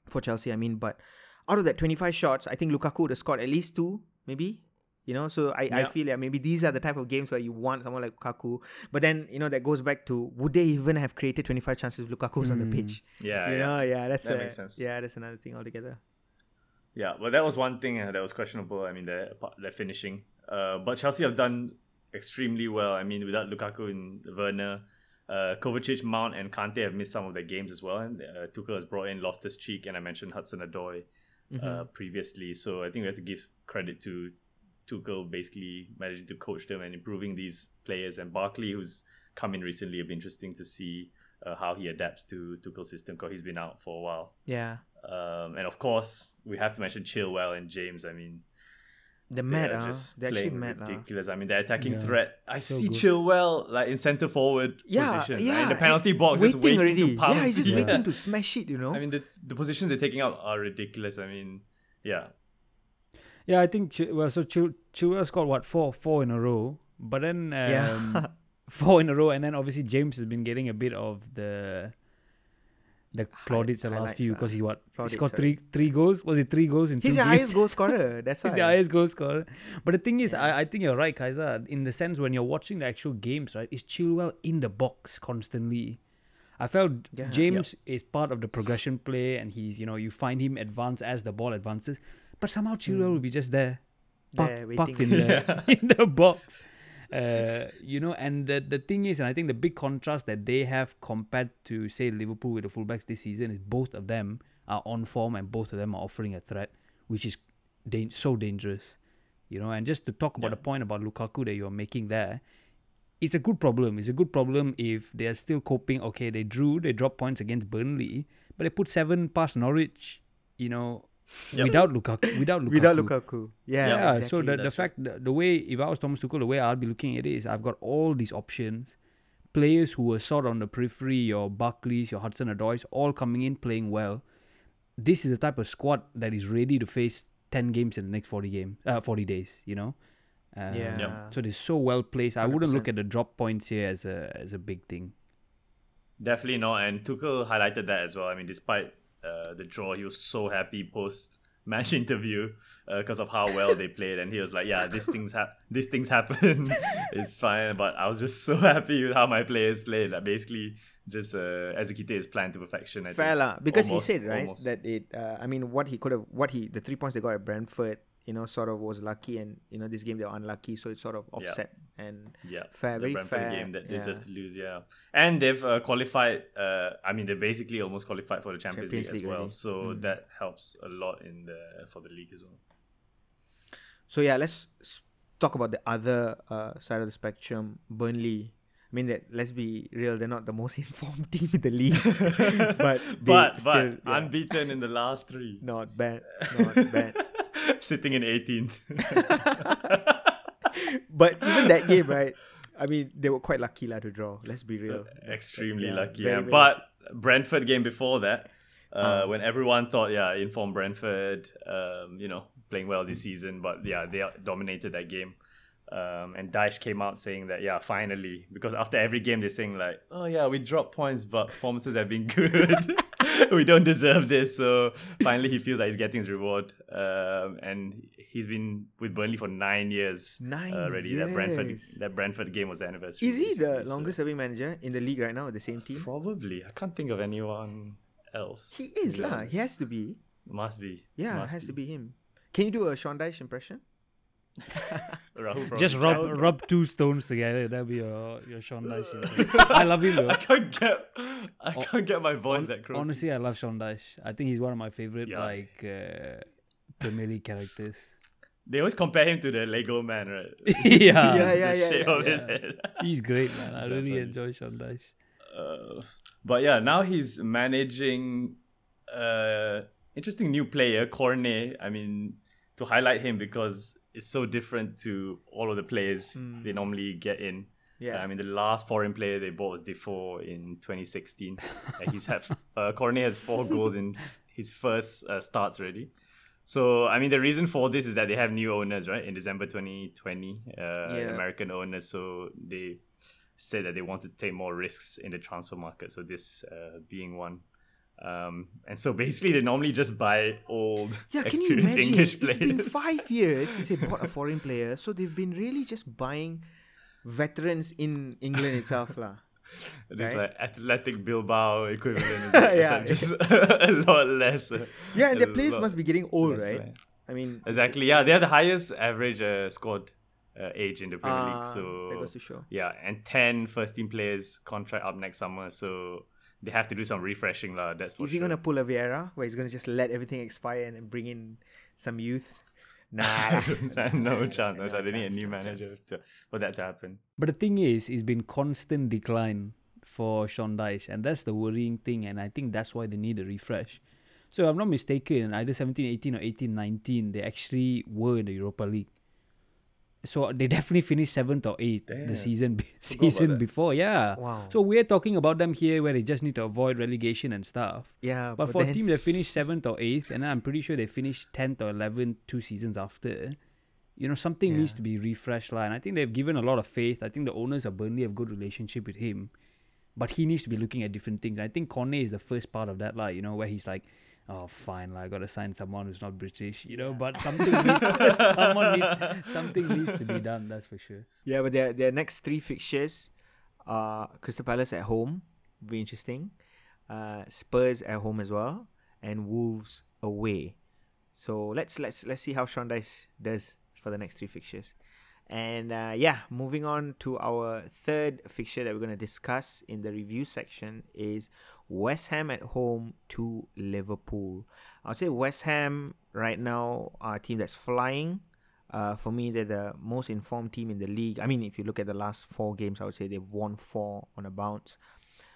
G: for Chelsea. I mean, but out of that 25 shots, I think Lukaku would have scored at least two, maybe. You know, so I, I feel yeah, maybe these are the type of games where you want someone like Lukaku. But then, you know, that goes back to would they even have created 25 chances if Lukaku was on the pitch?
I: Yeah,
G: you
I: yeah.
G: know, yeah, that's
I: That
G: a-
I: makes sense.
G: Yeah, that's another thing altogether.
I: Yeah, well, that was one thing uh, that was questionable. I mean, their their finishing. Uh, but Chelsea have done extremely well. I mean, without Lukaku and Werner, uh, Kovacic, Mount, and Kante have missed some of their games as well. And uh, Tuchel has brought in Loftus Cheek, and I mentioned Hudson Odoi uh, previously. So I think we have to give credit to Tuchel basically managing to coach them and improving these players. And Barkley, who's come in recently, it'll be interesting to see uh, how he adapts to Tuchel's system because he's been out for a while.
G: Yeah.
I: Um, and of course, we have to mention Chilwell and James. I mean,
G: The mad,
I: they're
G: huh?
I: just
G: They're actually
I: playing
G: mad, huh?
I: ridiculous. I mean, their attacking
H: Yeah.
I: threat. I
H: So
I: see
H: good.
I: Chilwell like in center forward
G: Yeah,
I: position,
G: yeah.
I: like, in the penalty box,
G: waiting
I: just waiting
G: already.
I: to pounce.
G: yeah, he's just
I: Yeah.
G: waiting to smash it. You know.
I: I mean, the, the positions they're taking up are ridiculous. I mean, yeah,
H: Yeah, I think Ch- well, so Chil- Chilwell scored what four, four in a row, but then um,
G: Yeah.
H: four in a row, and then obviously James has been getting a bit of the the plaudits the last few because he what he scored three three goals. Was it three goals in
G: He's
H: two
G: the
H: games?
G: highest goal scorer. That's
H: He's
G: why.
H: the highest goal scorer. But the thing is, I, I think you're right, Kaiser. In the sense when you're watching the actual games, right, is Chilwell in the box constantly. I felt
G: Yeah.
H: James is part of the progression play, and he's you know you find him advance as the ball advances, but somehow Chilwell will be just there, park.
G: There,
H: parked in the in the box. Uh, you know, and the the thing is, and I think the big contrast that they have compared to say Liverpool with the fullbacks this season is both of them are on form and both of them are offering a threat, which is dan- so dangerous. You know, and just to talk about
I: Yeah.
H: the point about Lukaku that you're making there, it's a good problem. It's a good problem if they are still coping. Okay, they drew, they dropped points against Burnley, but they put seven past Norwich. You know, without Lukaku, without Lukaku,
G: Without Lukaku. Yeah.
H: yeah,
G: exactly.
H: so the, the fact that the way if I was Thomas Tuchel, the way I'll be looking at it is I've got all these options, players who were sort of on the periphery, your Barkleys, your Hudson Odois, all coming in playing well. This is the type of squad that is ready to face ten games in the next forty game, uh, forty days. You know, um,
G: Yeah.
H: So they're so well placed. I wouldn't look at the drop points here as a as a big thing.
I: definitely not. And Tuchel highlighted that as well. I mean, despite uh, the draw, he was so happy post match interview because of how well they played, and he was like, "Yeah, these things hap- these things happen. it's fine." But I was just so happy with how my players played. Like basically, just uh, executed his plan to perfection. I
G: Fair
I: think.
G: because
I: Almost-
G: he said right
I: almost.
G: that it. Uh, I mean, what he could have, what he, the three points they got at Brentford, you know, sort of was lucky, and you know, this game they were unlucky, so it's sort of
I: Yeah.
G: offset and
I: Yeah,
G: fair,
I: the
G: very
I: Brentford
G: fair.
I: game that
G: yeah.
I: deserved to lose. Yeah, and they've uh, qualified. Uh, I mean, they basically almost qualified for the Champions,
G: Champions
I: League,
G: League
I: as well. So
G: Mm.
I: that helps a lot in the for the league as well.
G: So yeah, let's talk about the other uh, side of the spectrum, Burnley. I mean that let's be real, they're not the most informed team in the league, but
I: but
G: still,
I: but
G: yeah,
I: unbeaten in the last three,
G: not bad, not bad.
I: sitting in 18th.
G: But even that game, right? I mean, they were quite lucky lah to draw. Let's be real.
I: Extremely
G: Yeah,
I: lucky.
G: very,
I: yeah.
G: very
I: But Brentford game before that, uh,
G: Uh.
I: when everyone thought, yeah, informed Brentford, um, you know, playing well this season, but yeah, they dominated that game. Um, and Dyche came out saying that, yeah, finally, because after every game they're saying like, oh yeah, we dropped points, but performances have been good. we don't deserve this. So finally, he feels that he's getting his reward. Um, and he's been with Burnley for nine years
G: Nine
I: already. That Brentford,
G: years.
I: that Brentford game was the anniversary.
G: Is he the
I: so-
G: longest serving manager in the league right now? The same team.
I: Probably. I can't think of anyone else.
G: He is
I: be
G: lah. He has to be.
I: Must be.
G: Yeah,
I: Must
G: it has to be him. Can you do a Sean Dyche impression?
I: Rahul
H: Just
I: can.
H: rub rub two stones together. That'll be your your Sean Dyche. I love him though.
I: I can't get. I can't get my voice
H: Hon-
I: that croaky.
H: Honestly, I love Sean Dyche. I think he's one of my favorite
I: Yeah.
H: like uh, Premier League characters.
I: they always compare him to the Lego man, right?
H: yeah,
G: Yeah,
I: The
G: yeah, yeah,
I: shape
G: yeah,
I: of his
H: yeah.
I: head.
H: he's great, man. I really
I: definitely-
H: enjoy Sean Dyche.
I: Uh, but yeah, now he's managing uh, interesting new player, Cornet. I mean, to highlight him because it's so different to all of the players they normally get in.
G: Yeah.
I: I mean, the last foreign player they bought was Defoe in 2016. and he's had uh, Cornet has four goals in his first uh, starts already. So I mean, the reason for this is that they have new owners, right? In December 2020, uh, American owners. So they said that they want to take more risks in the transfer market. So this uh, being one. Um, and so basically, they normally just buy old,
G: Yeah, can you imagine?
I: English
G: It's
I: players.
G: been five years since they bought a foreign player, so they've been really just buying veterans in England itself, lah.
I: Just
G: right?
I: like Athletic Bilbao equivalent.
G: Yeah,
I: just a lot less. uh,
G: Yeah, and
I: a
G: the players must be getting old, right?
I: player.
G: I mean,
I: Exactly. Yeah, they're the highest average uh, squad uh, age in the Premier
G: Ah,
I: League. So
G: that goes to show.
I: yeah, and 10 first team players contract up next summer. So they have to do some refreshing, lah. That's for
G: is he
I: sure.
G: gonna pull a Vieira where he's gonna just let everything expire and then bring in some youth? Nah,
I: no chance. No
G: No
I: chance. They need a new
G: no
I: manager to, for that to happen.
H: But the thing is, it's been constant decline for Sean Dyche, and that's the worrying thing. And I think that's why they need a refresh. So if I'm not mistaken, either 17, 18, or 18, 19, they actually were in the Europa League. So they definitely finished seventh or eighth
I: Damn.
H: the season be- season before. Yeah.
G: Wow.
H: So we're talking about them here where they just need to avoid relegation and stuff.
G: yeah,
H: But, for
G: then,
H: a team that finished seventh or eighth, and I'm pretty sure they finished tenth or eleventh two seasons after, you know, something needs to be refreshed, lah. And I think they've given a lot of faith. I think the owners of Burnley have good relationship with him, but he needs to be looking at different things. I think Cornet is the first part of that, lah. You know, where he's like. Oh, fine. Like, I gotta sign someone who's not British, you know. But something needs, someone needs, something needs to be done. That's for sure.
G: yeah, but their their next three fixtures, uh, Crystal Palace at home, will be interesting. Uh, Spurs at home as well, and Wolves away. So let's let's let's see how Sean Dyche does for the next three fixtures. And uh, yeah, moving on to our third fixture that we're going to discuss in the review section is West Ham at home to Liverpool. I would say West Ham right now are a team that's flying. Uh, for me, they're the most informed team in the league. I mean, if you look at the last four games, I would say they've won four on a bounce.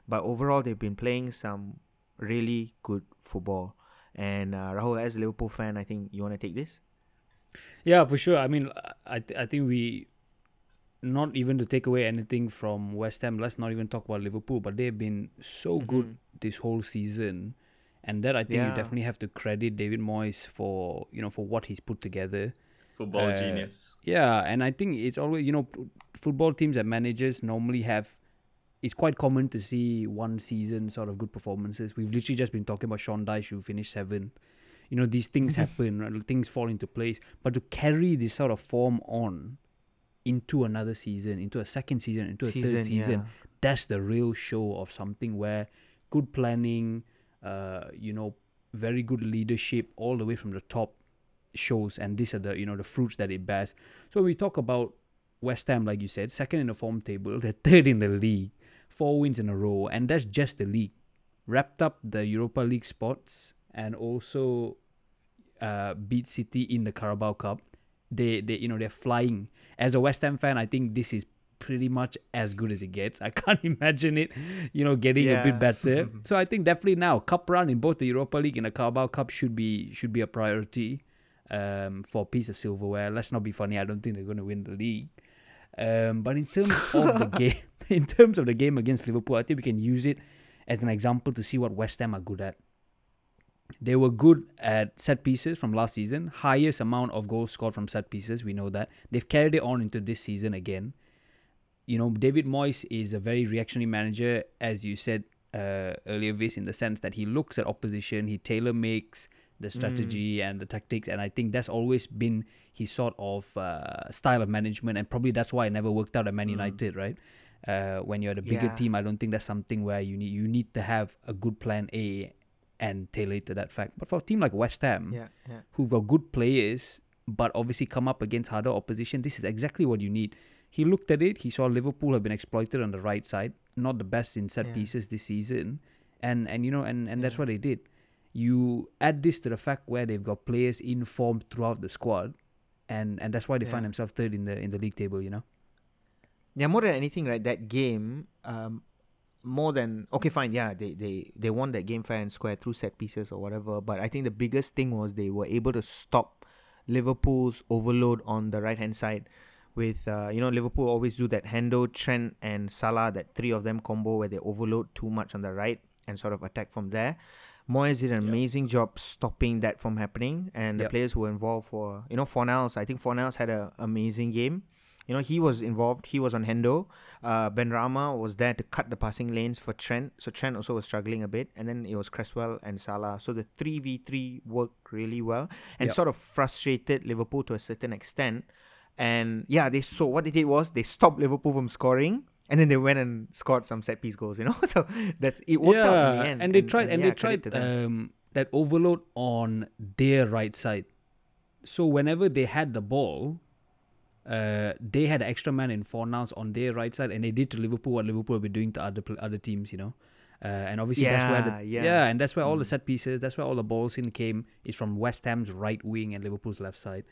G: But overall, they've been playing some really good football. And uh, Rahul, as a Liverpool fan, I think you want to take this.
H: Yeah, for sure. I mean, I th- I think we not even to take away anything from West Ham. Let's not even talk about Liverpool, but they've been so good this whole season, and that I think you definitely have to credit David Moyes for you know for what he's put together.
I: Football
H: Uh,
I: genius.
H: Yeah, and I think it's always you know football teams and managers normally have. It's quite common to see one season sort of good performances. We've literally just been talking about Sean Dyche who finished seventh. You know these things happen, right? things fall into place. But to carry this sort of form on into another season, into a second season, into a third
G: Season,
H: season,
G: yeah.
H: that's the real show of something where good planning, uh, you know, very good leadership all the way from the top shows and these are the you know the fruits that it bears. So we talk about West Ham, like you said, second in the form table, they're third in the league, four wins in a row, and that's just the league. Wrapped up the Europa League spots and also uh, beat City in the Carabao Cup. They they you know they're flying. As a West Ham fan, I think this is pretty much as good as it gets. I can't imagine it, you know, getting a bit better. so I think definitely now cup run in both the Europa League and the Carabao Cup should be should be a priority um, for a piece of silverware. Let's not be funny. I don't think they're going to win the league. Um, but in terms of the game, in terms of the game against Liverpool, I think we can use it as an example to see what West Ham are good at. They were good at set pieces from last season, highest amount of goals scored from set pieces. We know that they've carried it on into this season again. You know, David Moyes is a very reactionary manager, as you said uh, earlier, Vis, in the sense that he looks at opposition, he tailor makes the strategy and the tactics, and I think that's always been his sort of uh, style of management, and probably that's why it never worked out at Man United, right? Uh, when you're the bigger
G: Yeah.
H: team, I don't think that's something where you need you need to have a good plan A and tailor it to that fact. But for a team like West Ham,
G: Yeah, yeah.
H: who've got good players but obviously come up against harder opposition, this is exactly what you need. He looked at it, he saw Liverpool have been exploited on the right side, not the best in set
G: Yeah.
H: pieces this season. And and you know, and, and that's what they did. You add this to the fact where they've got players informed throughout the squad and, and that's why they find themselves third in the in the league table, you know?
G: Yeah, more than anything, right? That game, um, more than okay, fine, yeah, they they they won that game fair and square through set pieces or whatever. But I think the biggest thing was they were able to stop Liverpool's overload on the right hand side. With uh, you know Liverpool always do that Hendo, Trent, and Salah, that three of them combo where they overload too much on the right and sort of attack from there. Moyes did an amazing job stopping that from happening, and the players who were involved for you know Fornals. I think Fornals had an amazing game. You know, he was involved. He was on Hendo. Uh, Benrahma was there to cut the passing lanes for Trent. So Trent also was struggling a bit. And then it was Cresswell and Salah. So the 3v3 worked really well and
H: Yep.
G: sort of frustrated Liverpool to a certain extent. And yeah, they so what they did was they stopped Liverpool from scoring. And then they went and scored some set piece goals, you know. So that's it worked out in the end.
H: and they tried and,
G: yeah,
H: they tried um, that overload on their right side. So whenever they had the ball, uh, they had an extra man in Fornals on their right side, and they did to Liverpool what Liverpool have been doing to other other teams, you know. Uh, and obviously that's where the
G: Yeah, yeah.
H: and that's where all the set pieces, that's where all the balls in came is from West Ham's right wing and Liverpool's left side.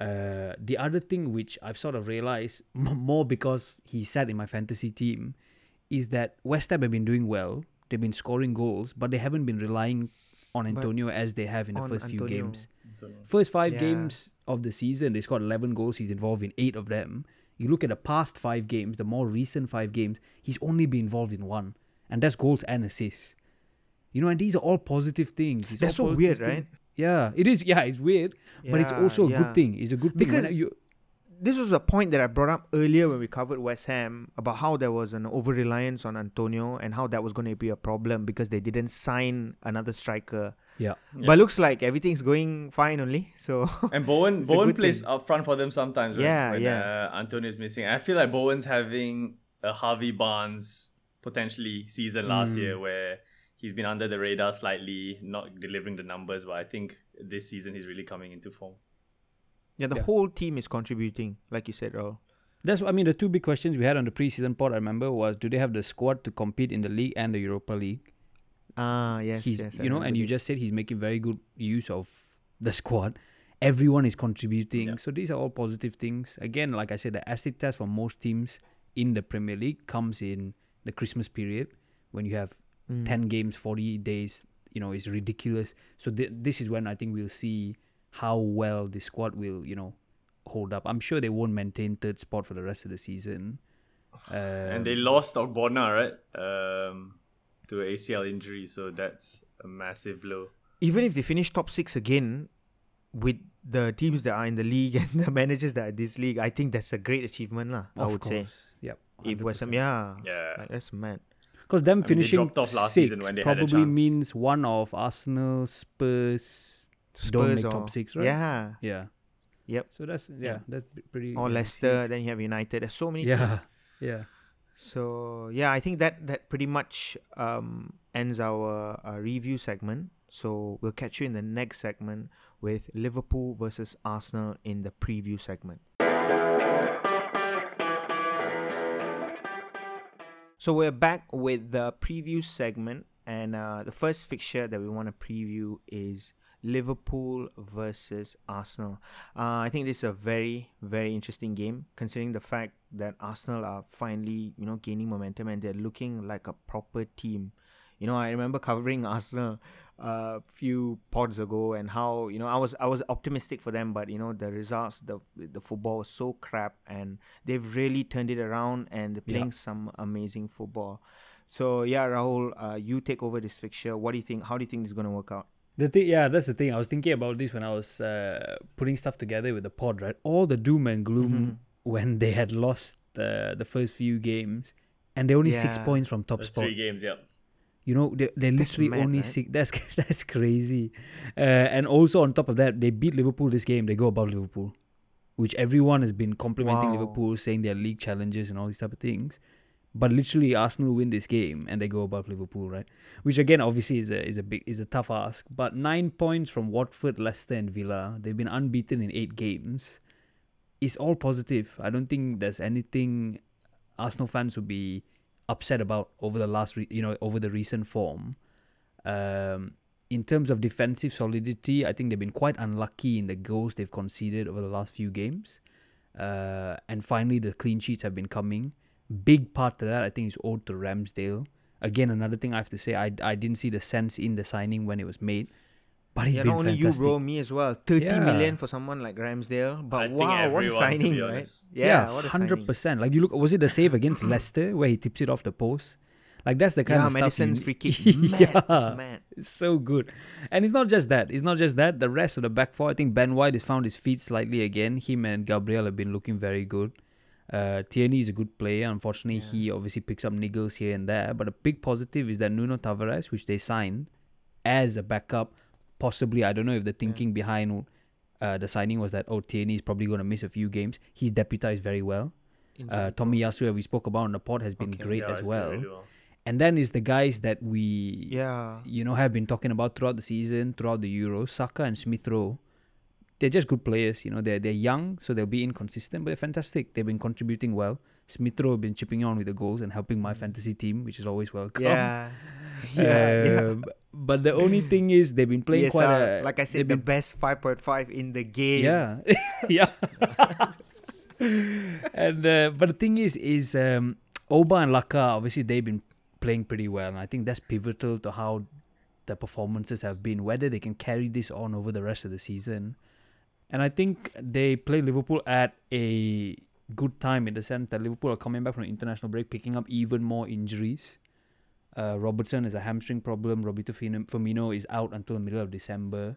H: Uh, the other thing which I've sort of realized m- more because he sat in my fantasy team is that West Ham have been doing well. They've been scoring goals, but they haven't been relying on Antonio as they have in the first few games. First five
G: Yeah.
H: games of the season, they scored 11 goals. He's involved in eight of them. You look at the past five games, the more recent five games, he's only been involved in one, and that's goals and assists. You know, and these are all positive things. It's
G: That's so weird,
H: positive
G: right?
H: Yeah, it is. Yeah, it's weird, but it's also a
G: yeah.
H: good thing. It's a good thing
G: Because-
H: you,
G: this was a point that I brought up earlier when we covered West Ham about how there was an over reliance on Antonio and how that was going to be a problem because they didn't sign another striker.
H: yeah,
G: But looks like everything's going fine only. So
I: And Bowen Bowen plays
G: thing.
I: up front for them sometimes, right?
G: Yeah,
I: when,
G: yeah.
I: Uh, Antonio's missing. I feel like Bowen's having a Harvey Barnes potentially season last
G: Hmm.
I: year where he's been under the radar slightly, not delivering the numbers, but I think this season he's really coming into form.
G: Yeah, the
H: Yeah.
G: whole team is contributing, like you said, Rahul.
H: that's. what I mean, the two big questions we had on the preseason pod. I remember was, do they have the squad to compete in the league and the Europa League?
G: Ah, yes,
H: he's
G: yes. I
H: you know
G: remember
H: and you just said he's making very good use of the squad everyone is contributing
I: Yeah.
H: so these are all positive things again like i said the acid test for most teams in the premier league comes in the christmas period when you have
G: Mm.
H: 10 games 40 days you know it's ridiculous so th- this is when i think we'll see how well the squad will you know hold up i'm sure they won't maintain third spot for the rest of the season um,
I: and they lost Ogbonna, right? Um, to an ACL injury, so that's a massive blow.
G: even if they finish top six again with the teams that are in the league and the managers that are in this league, I think that's a great achievement, lah. I
H: of
G: would say.
H: course. yep
G: If West Ham,
H: 100%.
G: yeah,
I: Yeah.
G: like, that's mad.
H: Because them
I: I mean, they
H: finishing
I: dropped off last
H: sixth
I: season when they had a
H: probably means one of Arsenal, Spurs, don't make
G: or-
H: top six, right?
G: Yeah,
H: Yeah.
G: Yep.
H: So that's yeah,
G: Yeah.
H: that's pretty.
G: or Leicester.
H: huge.
G: Then you have United. There's so many.
H: Yeah,
G: teams.
H: yeah.
G: So yeah, I think that that pretty much um, ends our uh, review segment. So we'll catch you in the next segment with Liverpool versus Arsenal in the preview segment. So we're back with the preview segment, and uh, the first fixture that we want to preview is Liverpool versus Arsenal. Uh, I think this is a very, very interesting game, considering the fact that Arsenal are finally, you know, gaining momentum and they're looking like a proper team. You know, I remember covering Arsenal a few pods ago, and how you know I was I was optimistic for them, but you know the results, the the football was so crap, and they've really turned it around and they're
H: Yeah.
G: playing some amazing football. So yeah, Rahul, uh, you take over this fixture. What do you think? How do you think this is going to work out?
H: The thing, yeah, that's the thing. I was thinking about this when I was uh, putting stuff together with the pod, right? All the doom and gloom
G: Mhm.
H: when they had lost the the first few games, and they're only six points from top
I: Those
H: spot.
I: three games, yeah.
H: You know, they they're literally
G: mad,
H: only
G: right?
H: six. That's that's crazy. Uh, and also on top of that, they beat Liverpool this game. They go above Liverpool, which everyone has been complimenting
G: Wow.
H: Liverpool, saying their league challenges and all these type of things. But literally, Arsenal win this game and they go above Liverpool, right? Which again, obviously, is a is a big is a tough ask. But nine points from Watford, Leicester, and Villa. They've been unbeaten in eight games. It's all positive. I don't think there's anything Arsenal fans would be upset about over the last, re- you know, over the recent form. Um, in terms of defensive solidity, I think they've been quite unlucky in the goals they've conceded over the last few games. Uh, and finally, the clean sheets have been coming. Big part to that I think is owed to Ramsdale. Again, another thing I have to say, I I didn't see the sense in the signing when it was made, but he's
G: yeah,
H: been
G: not only
H: fantastic.
G: you, bro, me as well. Thirty
H: Yeah.
G: million for someone like Ramsdale. But
I: I think
G: wow, what a
I: everyone, to be
G: signing, right? Yeah, what a
H: hundred
G: signing.
H: percent. Like you look, was it the save against Leicester where he tips it off the post? Like that's the kind
G: Yeah,
H: of stuff.
G: Maddison's
H: you
G: free
H: need-
G: kick. Mad. It's
H: yeah,
G: mad.
H: it's so good. And it's not just that. It's not just that. The rest of the back four, I think Ben White has found his feet slightly again. Him and Gabriel have been looking very good. Uh, Tierney is a good player. Unfortunately, he obviously picks up niggles here and there. But a big positive is that Nuno Tavares, which they signed as a backup, possibly. I don't know if the thinking behind uh, the signing was that oh Tierney is probably going to miss a few games. He's deputized very well. Uh, Tomiyasu, as we spoke about on the pod, has been
G: Okay.
H: great
I: Yeah,
H: as well.
I: really well.
H: And then is the guys that we
G: Yeah.
H: you know have been talking about throughout the season, throughout the Euros, Saka and Smith Rowe. They're just good players, you know. They're they're young, so they'll be inconsistent, but they're fantastic. They've been contributing well. Smith Rowe have been chipping on with the goals and helping my fantasy team, which is always welcome.
G: Yeah. yeah. yeah.
H: Um, But the only thing is they've been playing quite
G: uh,
H: a
G: like I said, the
H: been
G: best 5.5 in the game.
H: yeah, yeah. and uh, but the thing is, is um, Oba and Laka obviously they've been playing pretty well, and I think that's pivotal to how the performances have been. Whether they can carry this on over the rest of the season, and I think they play Liverpool at a good time in the sense that Liverpool are coming back from international break, picking up even more injuries. Uh, Robertson has a hamstring problem. Roberto Firm- Firmino is out until the middle of December.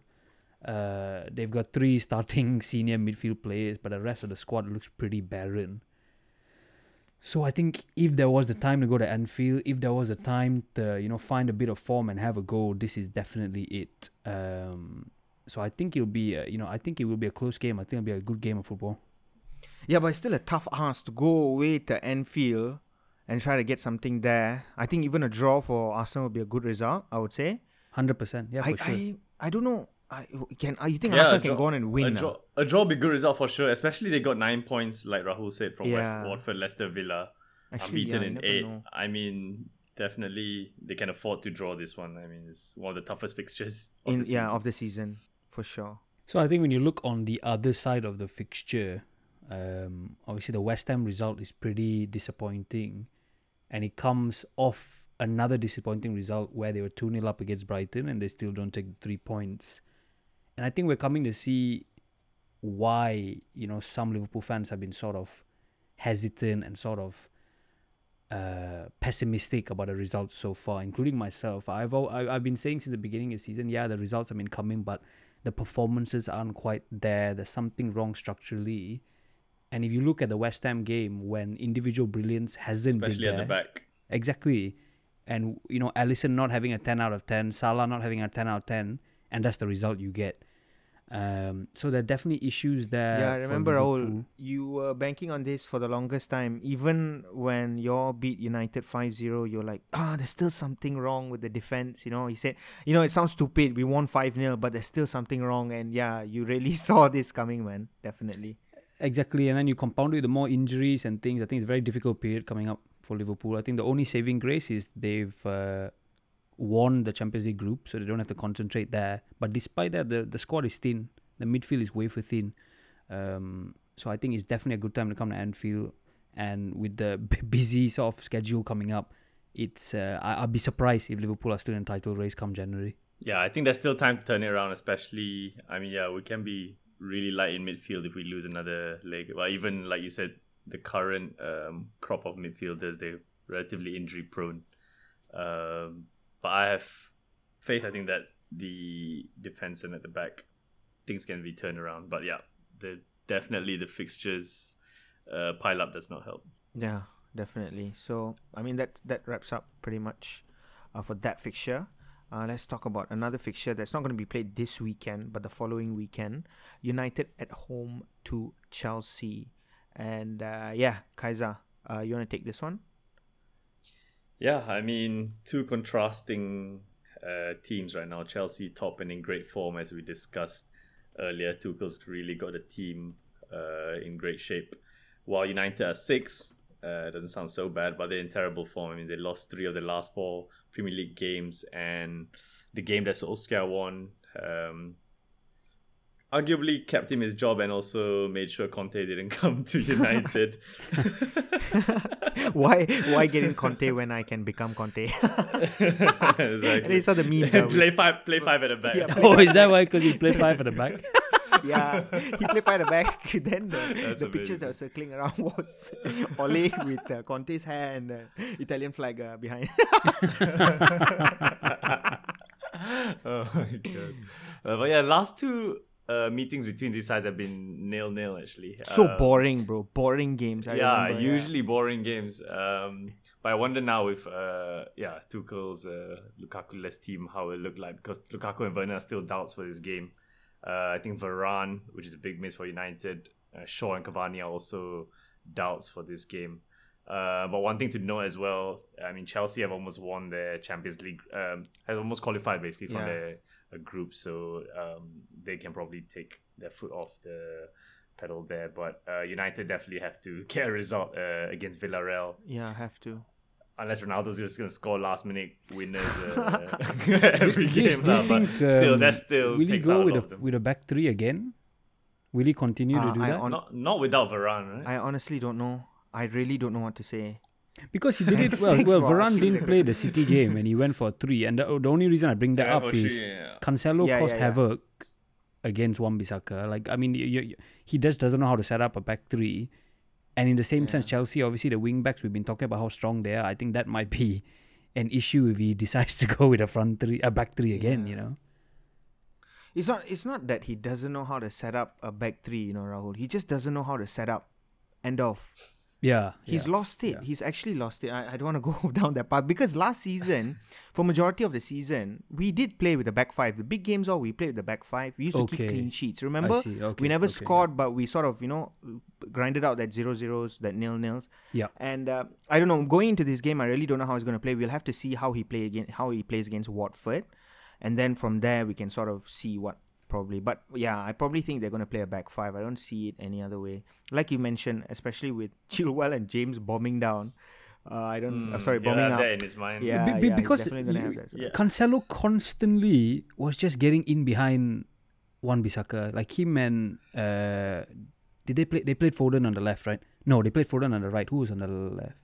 H: Uh, they've got three starting senior midfield players, but the rest of the squad looks pretty barren. So I think if there was the time to go to Anfield, if there was a time to you know find a bit of form and have a goal, this is definitely it. Um, so I think it'll be a, you know I think it will be a close game. I think it'll be a good game of football.
G: Yeah, but it's still a tough ask to go away to Anfield and try to get something there. I think even a draw for Arsenal would be a good result, I would say.
H: Hundred percent, yeah, for sure.
G: I I don't know. I can uh, you think
I: Yeah,
G: Arsenal
I: a
G: can go on and win? now?
I: draw, a draw would be good result for sure. Especially they got nine points, like Rahul said, from
G: Yeah.
I: West Watford, Leicester, Villa,
G: Actually,
I: unbeaten
G: yeah,
I: in eight.
G: know.
I: I mean, definitely they can afford to draw this one. I mean, it's one of the toughest fixtures. Of
G: In
I: the
G: yeah of the season for sure.
H: So I think when you look on the other side of the fixture, um, obviously the West Ham result is pretty disappointing, and it comes off another disappointing result where they were two 0 up against Brighton and they still don't take three points. And I think we're coming to see why you know some Liverpool fans have been sort of hesitant and sort of uh, pessimistic about the results so far, including myself. I've I've been saying since the beginning of the season, yeah, the results have been coming, but the performances aren't quite there. There's something wrong structurally. And if you look at the West Ham game, when individual brilliance hasn't
I: especially
H: been
I: at
H: there,
I: the back.
H: exactly, and you know, Alisson not having a ten out of ten, Salah not having a ten out of ten, and that's the result you get. Um, so there are definitely issues there.
G: yeah, I remember
H: Rahul,
G: you were banking on this for the longest time. Even when your beat United 5-0, you're like, ah, there's still something wrong with the defense. You know, he said, you know, it sounds stupid. We won 5-0, but there's still something wrong. And yeah, you really saw this coming, man. Definitely.
H: Exactly, and then you compound it with the more injuries and things. I think it's a very difficult period coming up for Liverpool. I think the only saving grace is they've uh, won the Champions League group, so they don't have to concentrate there. But despite that, the, the squad is thin. The midfield is way for thin. Um, so I think it's definitely a good time to come to Anfield. And with the b- busy sort of schedule coming up, it's uh, I, I'll be surprised if Liverpool are still in title race come January.
I: Yeah, I think there's still time to turn it around. Especially, I mean, yeah, we can be really light in midfield if we lose another leg. Well, even like you said, the current um, crop of midfielders they're relatively injury prone. Um, but I have faith. I think that the defense and at the back things can be turned around. But yeah, the definitely the fixtures uh, pile up does not help.
G: Yeah, definitely. So, I mean, that that wraps up pretty much uh, for that fixture. Uh, let's talk about another fixture that's not going to be played this weekend, but the following weekend. United at home to Chelsea. And uh, yeah, Kaiser, uh, you want to take this one?
I: Yeah, I mean, two contrasting uh, teams right now. Chelsea top and in great form, as we discussed earlier. Tuchel's really got a team uh, in great shape. While United are six, uh, doesn't sound so bad, but they're in terrible form. I mean, they lost three of the last four Premier League games, and the game that Solskjaer won, um, arguably kept him his job and also made sure Conte didn't come to United.
G: why why get in Conte when I can become Conte?
I: exactly.
G: and it's all the memes. are
I: play five, play five at the back.
G: Yeah,
H: oh, is that why? Because he played five at the back.
G: yeah, he played by the back. Then the,
I: That's
G: the pictures that were circling around was Ole with uh, Conte's hair and the Italian flag uh, behind.
I: oh my god. Uh, but yeah, last two uh, meetings between these sides have been nil nil actually.
G: so
I: Um,
G: boring, bro. Boring games. I
I: yeah,
G: remember,
I: usually boring games. Um, but I wonder now if uh, yeah, Tuchel's uh, Lukaku-less team how it look like because Lukaku and Werner are still doubts for this game. Uh, I think Varane, which is a big miss for United, uh, Shaw and Cavani are also doubts for this game. Uh, but one thing to note as well, I mean, Chelsea have almost won their Champions League, um, has almost qualified basically from
G: Yeah.
I: their uh, group, so um, they can probably take their foot off the pedal there. But uh, United definitely have to get a result uh, against Villarreal,
G: Yeah, have to.
I: unless Ronaldo's just going to score last minute winners uh, every
H: Do you-
I: game.
H: do you
I: lah, but
H: think,
I: still,
H: um,
I: that still
H: will he go
I: out
H: with
I: lot
H: a
I: them.
H: with a back three again? Will he continue
G: Uh,
H: to do
G: I
H: that?
G: on-
I: Not not without Varane, right?
G: I honestly don't know. I really don't know what to say.
H: Because he did it well.
G: Thanks
H: Well, Varane didn't
G: the
H: play the City game and he went for three. And the, the only reason I bring that
I: Yeah,
H: up is
I: three, yeah.
H: Cancelo
G: Yeah,
H: caused
G: yeah, yeah.
H: havoc against Wan Bissaka. Like I mean, you, you, he just doesn't know how to set up a back three. And in the same sense, Chelsea obviously the wing backs we've been talking about how strong they are. I think that might be an issue if he decides to go with a front three, a back three again. You know.
G: It's not. It's not that he doesn't know how to set up a back three. You know, Rahul. He just doesn't know how to set up. End of.
H: Yeah.
G: He's
H: yeah.
G: lost it. He's actually lost it. I, I don't want to go down that path because last season, for majority of the season, we did play with the back five. The big games, all we played with the back five. We used to keep clean sheets. Remember.
H: Okay,
G: we never
H: okay, yeah.
G: scored, but we sort of you know grinded out that zero zeros, that nil nils.
H: Yeah.
G: And uh, I don't know. Going into this game, I really don't know how he's going to play. We'll have to see how he play again, how he plays against Watford, and then from there we can sort of see what probably. But yeah, I probably think they're going to play a back five. I don't see it any other way. Like you mentioned, especially with Chilwell and James bombing down. Uh, I don't. I'm sorry,
I: Mm,
G: bombing
I: have
G: up.
I: that in his mind.
G: Yeah,
H: Be- be-
G: yeah, he's
H: because
G: definitely gonna
H: you-
G: have that
I: yeah.
H: Cancelo constantly was just getting in behind Wan Bissaka. Like him and uh, did they play? They played Foden on the left, right? No, they played Foden on the right. Who was on the left?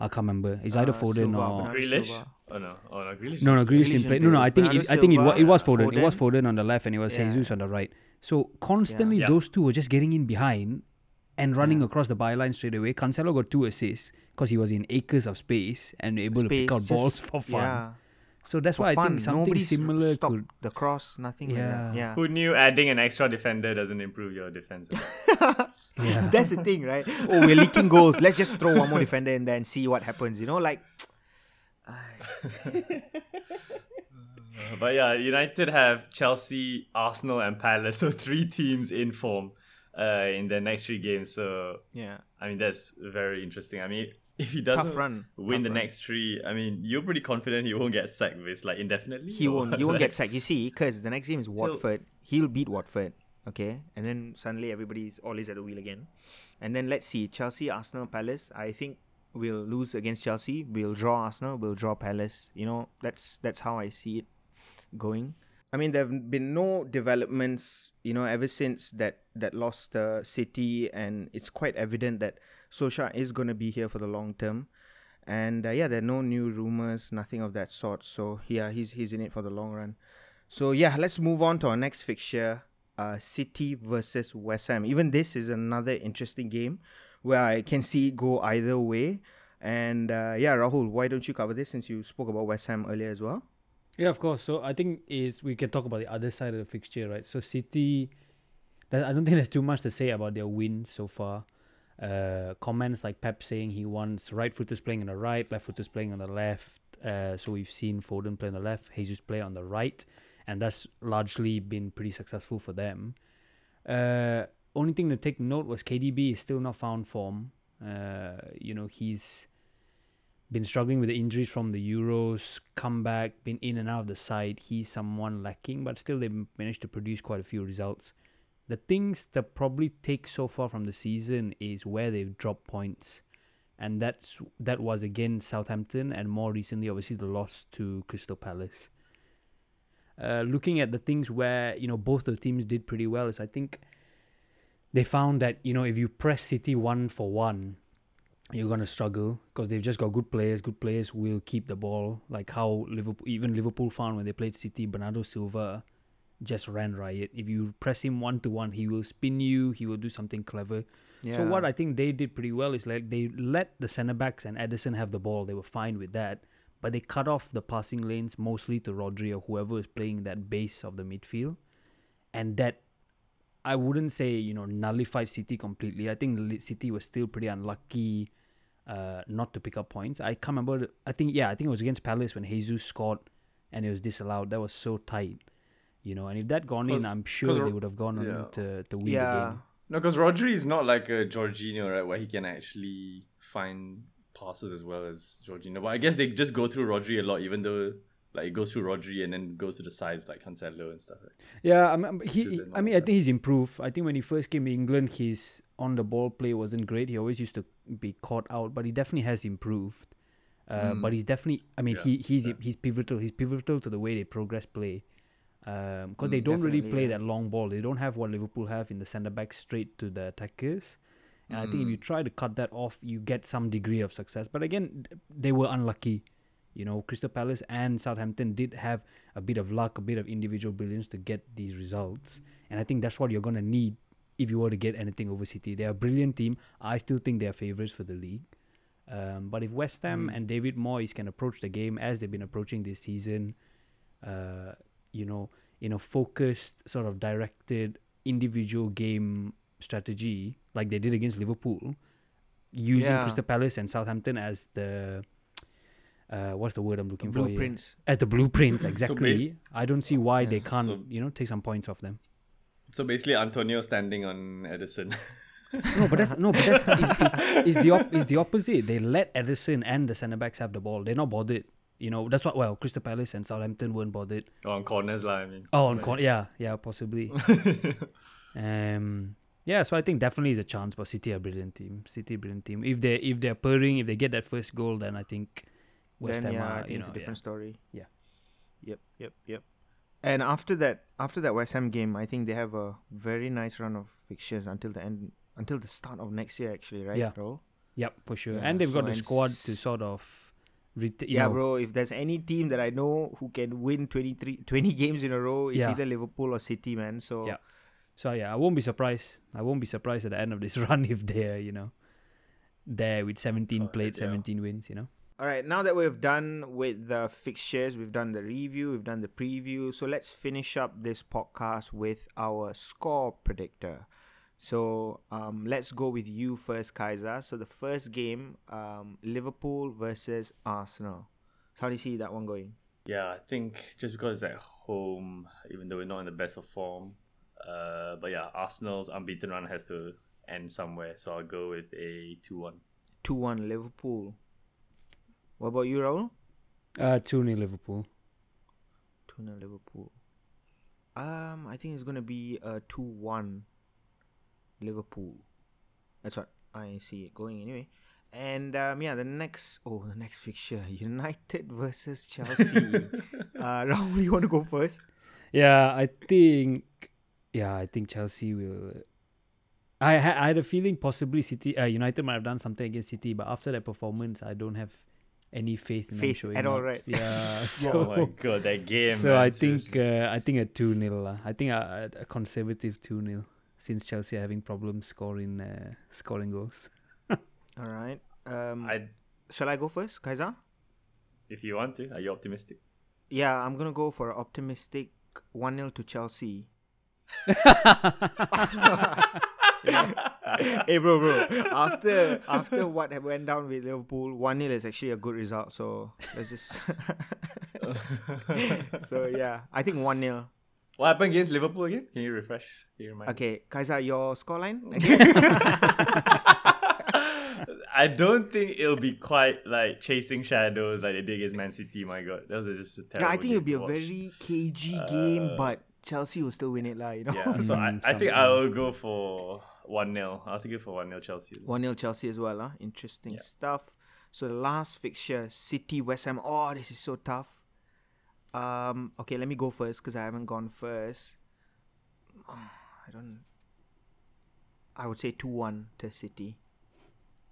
H: I can't remember. It's either
G: Uh,
H: Foden
G: Silva,
H: or
I: Grealish? Oh no, oh no, Grealish.
H: no, no. Grealish
G: Grealish
H: didn't play. No, no. I think it, I think it, wa- it was
G: Silva,
H: Foden. It was
G: Foden.
H: Foden on the left, and it was
G: Yeah.
H: Jesus on the right. So constantly,
I: Yeah.
H: those two were just getting in behind and running across the byline straight away. Cancelo got two assists because he was in acres of space and able to pick
G: Space,
H: out balls for fun.
G: Yeah,
H: So that's
G: for
H: why I
G: fun.
H: think something
G: Nobody
H: similar
G: stopped
H: could.
G: the cross. Nothing like that.
H: Yeah.
G: Yeah.
I: Who knew adding an extra defender doesn't improve your defense?
H: Yeah.
G: That's the thing, right? Oh, we're leaking goals. Let's just throw one more defender in there and see what happens. You know, like
I: but yeah, United have Chelsea, Arsenal, and Palace, so three teams in form uh, in their next three games. So
G: yeah,
I: I mean that's very interesting. I mean, if he doesn't
G: run,
I: win the
G: run.
I: next three, I mean, you're pretty confident he won't get sacked this like indefinitely.
G: he won't. He won't get sacked. You see, because the next game is Watford. He'll beat Watford. Okay, and then suddenly everybody's always at the wheel again. And then let's see Chelsea, Arsenal, Palace. I think we'll lose against Chelsea. We'll draw Arsenal. We'll draw Palace. You know, that's that's how I see it going. I mean, there have been no developments, you know, ever since that that lost uh, City, and it's quite evident that Solskjaer is going to be here for the long term. And uh, yeah, there are no new rumors, nothing of that sort. So yeah, he's he's in it for the long run. So yeah, let's move on to our next fixture. Uh, City versus West Ham. Even this is another interesting game where I can see it go either way. And uh, yeah, Rahul, why don't you cover this since you spoke about West Ham earlier as well?
H: Yeah, of course. So I think is we can talk about the other side of the fixture, right? So City, I don't think there's too much to say about their win so far. Uh, comments like Pep saying he wants right footers playing on the right, left footers playing on the left. Uh, so we've seen Foden play on the left, Jesus play on the right, and that's largely been pretty successful for them. Uh, only thing to take note was KDB is still not found form. Uh, you know he's been struggling with the injuries from the Euros, come back, been in and out of the side. He's someone lacking, but still they managed to produce quite a few results. The things that probably take so far from the season is where they've dropped points, and that's that was again Southampton, and more recently, obviously, the loss to Crystal Palace. Uh, looking at the things where you know both the teams did pretty well is I think they found that you know if you press City one for one, you're gonna struggle because they've just got good players. Good players will keep the ball, like how Liverpool, even Liverpool found when they played City. Bernardo Silva just ran riot. If you press him one to one, he will spin you. He will do something clever. So what I think they did pretty well is like they let the centre backs and Ederson have the ball. They were fine with that, but they cut off the passing lanes mostly to Rodri or whoever is playing that base of the midfield, and that I wouldn't say you know nullified City completely. I think City was still pretty unlucky uh, not to pick up points. I can't remember. I think yeah, I think it was against Palace when Jesus scored and it was disallowed. That was so tight, you know. And if that gone in, I'm sure they would have gone on
I: yeah.
H: to to win the
G: yeah.
H: game.
I: No, because Rodri is not like a Jorginho, right? Where he can actually find passes as well as Jorginho. But I guess they just go through Rodri a lot, even though like it goes through Rodri and then goes to the sides like Cancelo and stuff. Right?
H: Yeah, I mean, he. He- I mean, I think he's improved. I think when he first came to England, his on the ball play wasn't great. He always used to be caught out, but he definitely has improved. Uh, But he's definitely. I mean,
I: Yeah,
H: he he's
I: yeah.
H: he's pivotal. He's pivotal to the way they progress play. Because they don't really play
G: yeah.
H: that long ball. They don't have what Liverpool have in the centre back straight to the attackers. And I think if you try to cut that off, you get some degree of success. But again, they were unlucky. You know, Crystal Palace and Southampton did have a bit of luck, a bit of individual brilliance to get these results. And I think that's what you're going to need if you were to get anything over City. They're a brilliant team. I still think they're favourites for the league. Um, but if West Ham and David Moyes can approach the game as they've been approaching this season, uh, you know, in a focused, sort of directed, individual game strategy like they did against Liverpool, using
G: Yeah.
H: Crystal Palace and Southampton as the uh, what's the word I'm looking for? here?
G: Blueprints.
H: As the blueprints, exactly. I don't see why they can't,
I: So-
H: you know, take some points off them.
I: So basically, Antonio standing on Ederson.
H: No, but that's no, but that's is, is, is the op- is the opposite. They let Ederson and the centre backs have the ball. They're not bothered. You know, that's what. Well, Crystal Palace and Southampton weren't bothered.
I: oh, on corners, lah. I mean.
H: Oh, on con- yeah, yeah, possibly. um, yeah. So I think definitely is a chance. But City are a brilliant team. City brilliant team. If they if they're purring, if they get that first goal, then I think West
G: then
H: Ham
G: yeah, I think
H: you
G: it's
H: know,
G: a different story.
H: Yeah.
G: Yep, yep, yep. And after that, after that West Ham game, I think they have a very nice run of fixtures until the end, until the start of next year, actually, right?
H: Yeah.
G: bro?
H: yep, for sure.
G: Yeah,
H: and they've got the squad to sort of. Ret-
G: Yeah,
H: know,
G: bro. If there's any team that I know who can win 23, 20 games in a row, it's
H: Yeah.
G: either Liverpool or City, man. So
H: Yeah. So yeah, I won't be surprised. I won't be surprised at the end of this run if they're you know there with 17
I: Correct,
H: played,
I: yeah.
H: 17 wins. You know.
G: All right, now that we've done with the fixtures, we've done the review, we've done the preview. So let's finish up this podcast with our score predictor. So um, let's go with you first, Kaiser. So the first game, um, Liverpool versus Arsenal. So how do you see that one going?
I: Yeah, I think just because it's at home, even though we're not in the best of form, uh, but yeah, Arsenal's unbeaten run has to end somewhere. So I'll go with a two-one.
G: 2 1 Liverpool. What about you, Rahul?
H: Uh, two 0 Liverpool.
G: 2 0 Liverpool. Um, I think it's going to be a 2 1 Liverpool. That's what I see it going anyway. And um, yeah, the next oh the next fixture United versus Chelsea. uh, Rahul, you want to go first?
H: Yeah, I think. Yeah, I think Chelsea will. I had I had a feeling possibly City uh, United might have done something against City, but after that performance, I don't have any faith in them
G: Faith
H: showing
G: at all,
H: up.
G: right?
H: Yeah, so
I: oh my god, that game.
H: so
I: man,
H: I think uh, I think a two 0 I think a, a a conservative two 0 since Chelsea are having problems scoring uh, scoring goals.
G: All right. Um,
I: I,
G: shall I go first, Kaiser?
I: if you want to, are you optimistic?
G: Yeah, I'm gonna go for optimistic one 0 to Chelsea. hey bro, bro. After after what went down with Liverpool, one 0 is actually a good result. So let's just. so yeah, I think one 0
I: What happened against Liverpool again? Can you refresh? Can you remind me?
G: Okay, Kaiser, your scoreline?
I: I don't think it'll be quite like chasing shadows like they did against Man City. My God, that was just a terrible.
G: yeah, I think it'll be a
I: watch.
G: very cagey game, but Chelsea will still win it, lah. You know.
I: Yeah, so I,
H: Mm,
I: I think. I'll go for one 0 I'll take it for one 0 Chelsea.
G: One 0 Chelsea as well, huh? Interesting
I: Yeah.
G: stuff. So the last fixture, City West Ham. Oh, this is so tough. Um, okay, let me go first because I haven't gone first. I don't. I would say two one to City.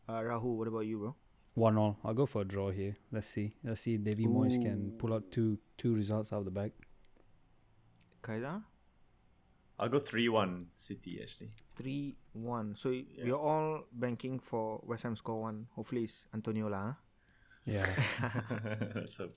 G: Uh, Rahul, what about you, bro?
H: One all. I'll go for a draw here. Let's see. Let's see if Davy Moyes can pull out two two results out of the bag.
G: Kaiser?
I: I'll go three one City actually.
G: 3 1. So y you're all banking for West Ham score one. Hopefully it's Antonio lah. huh?
H: Yeah.
I: so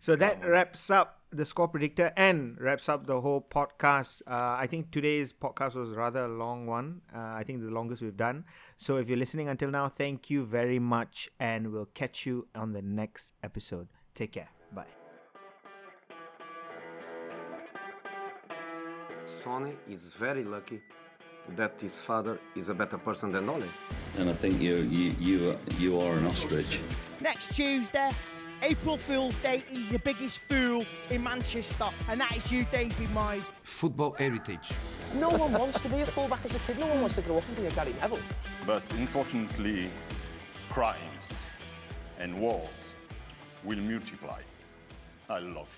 G: So that wraps up the score predictor and wraps up the whole podcast. Uh, I think today's podcast was rather a long one. Uh, I think the longest we've done. So if you're listening until now, thank you very much, and we'll catch you on the next episode. Take care. Bye.
A: Sonny is very lucky that his father is a better person than Ole.
B: And I think you you you are- you are an ostrich.
D: Next Tuesday, April Fool's Day, is the biggest fool in Manchester, and that is you, David Moyes.
J: Football heritage.
C: No one wants to be a fullback as a kid. No one wants to grow up and be a Gary Neville.
F: But unfortunately, crimes and wars will multiply. I love football.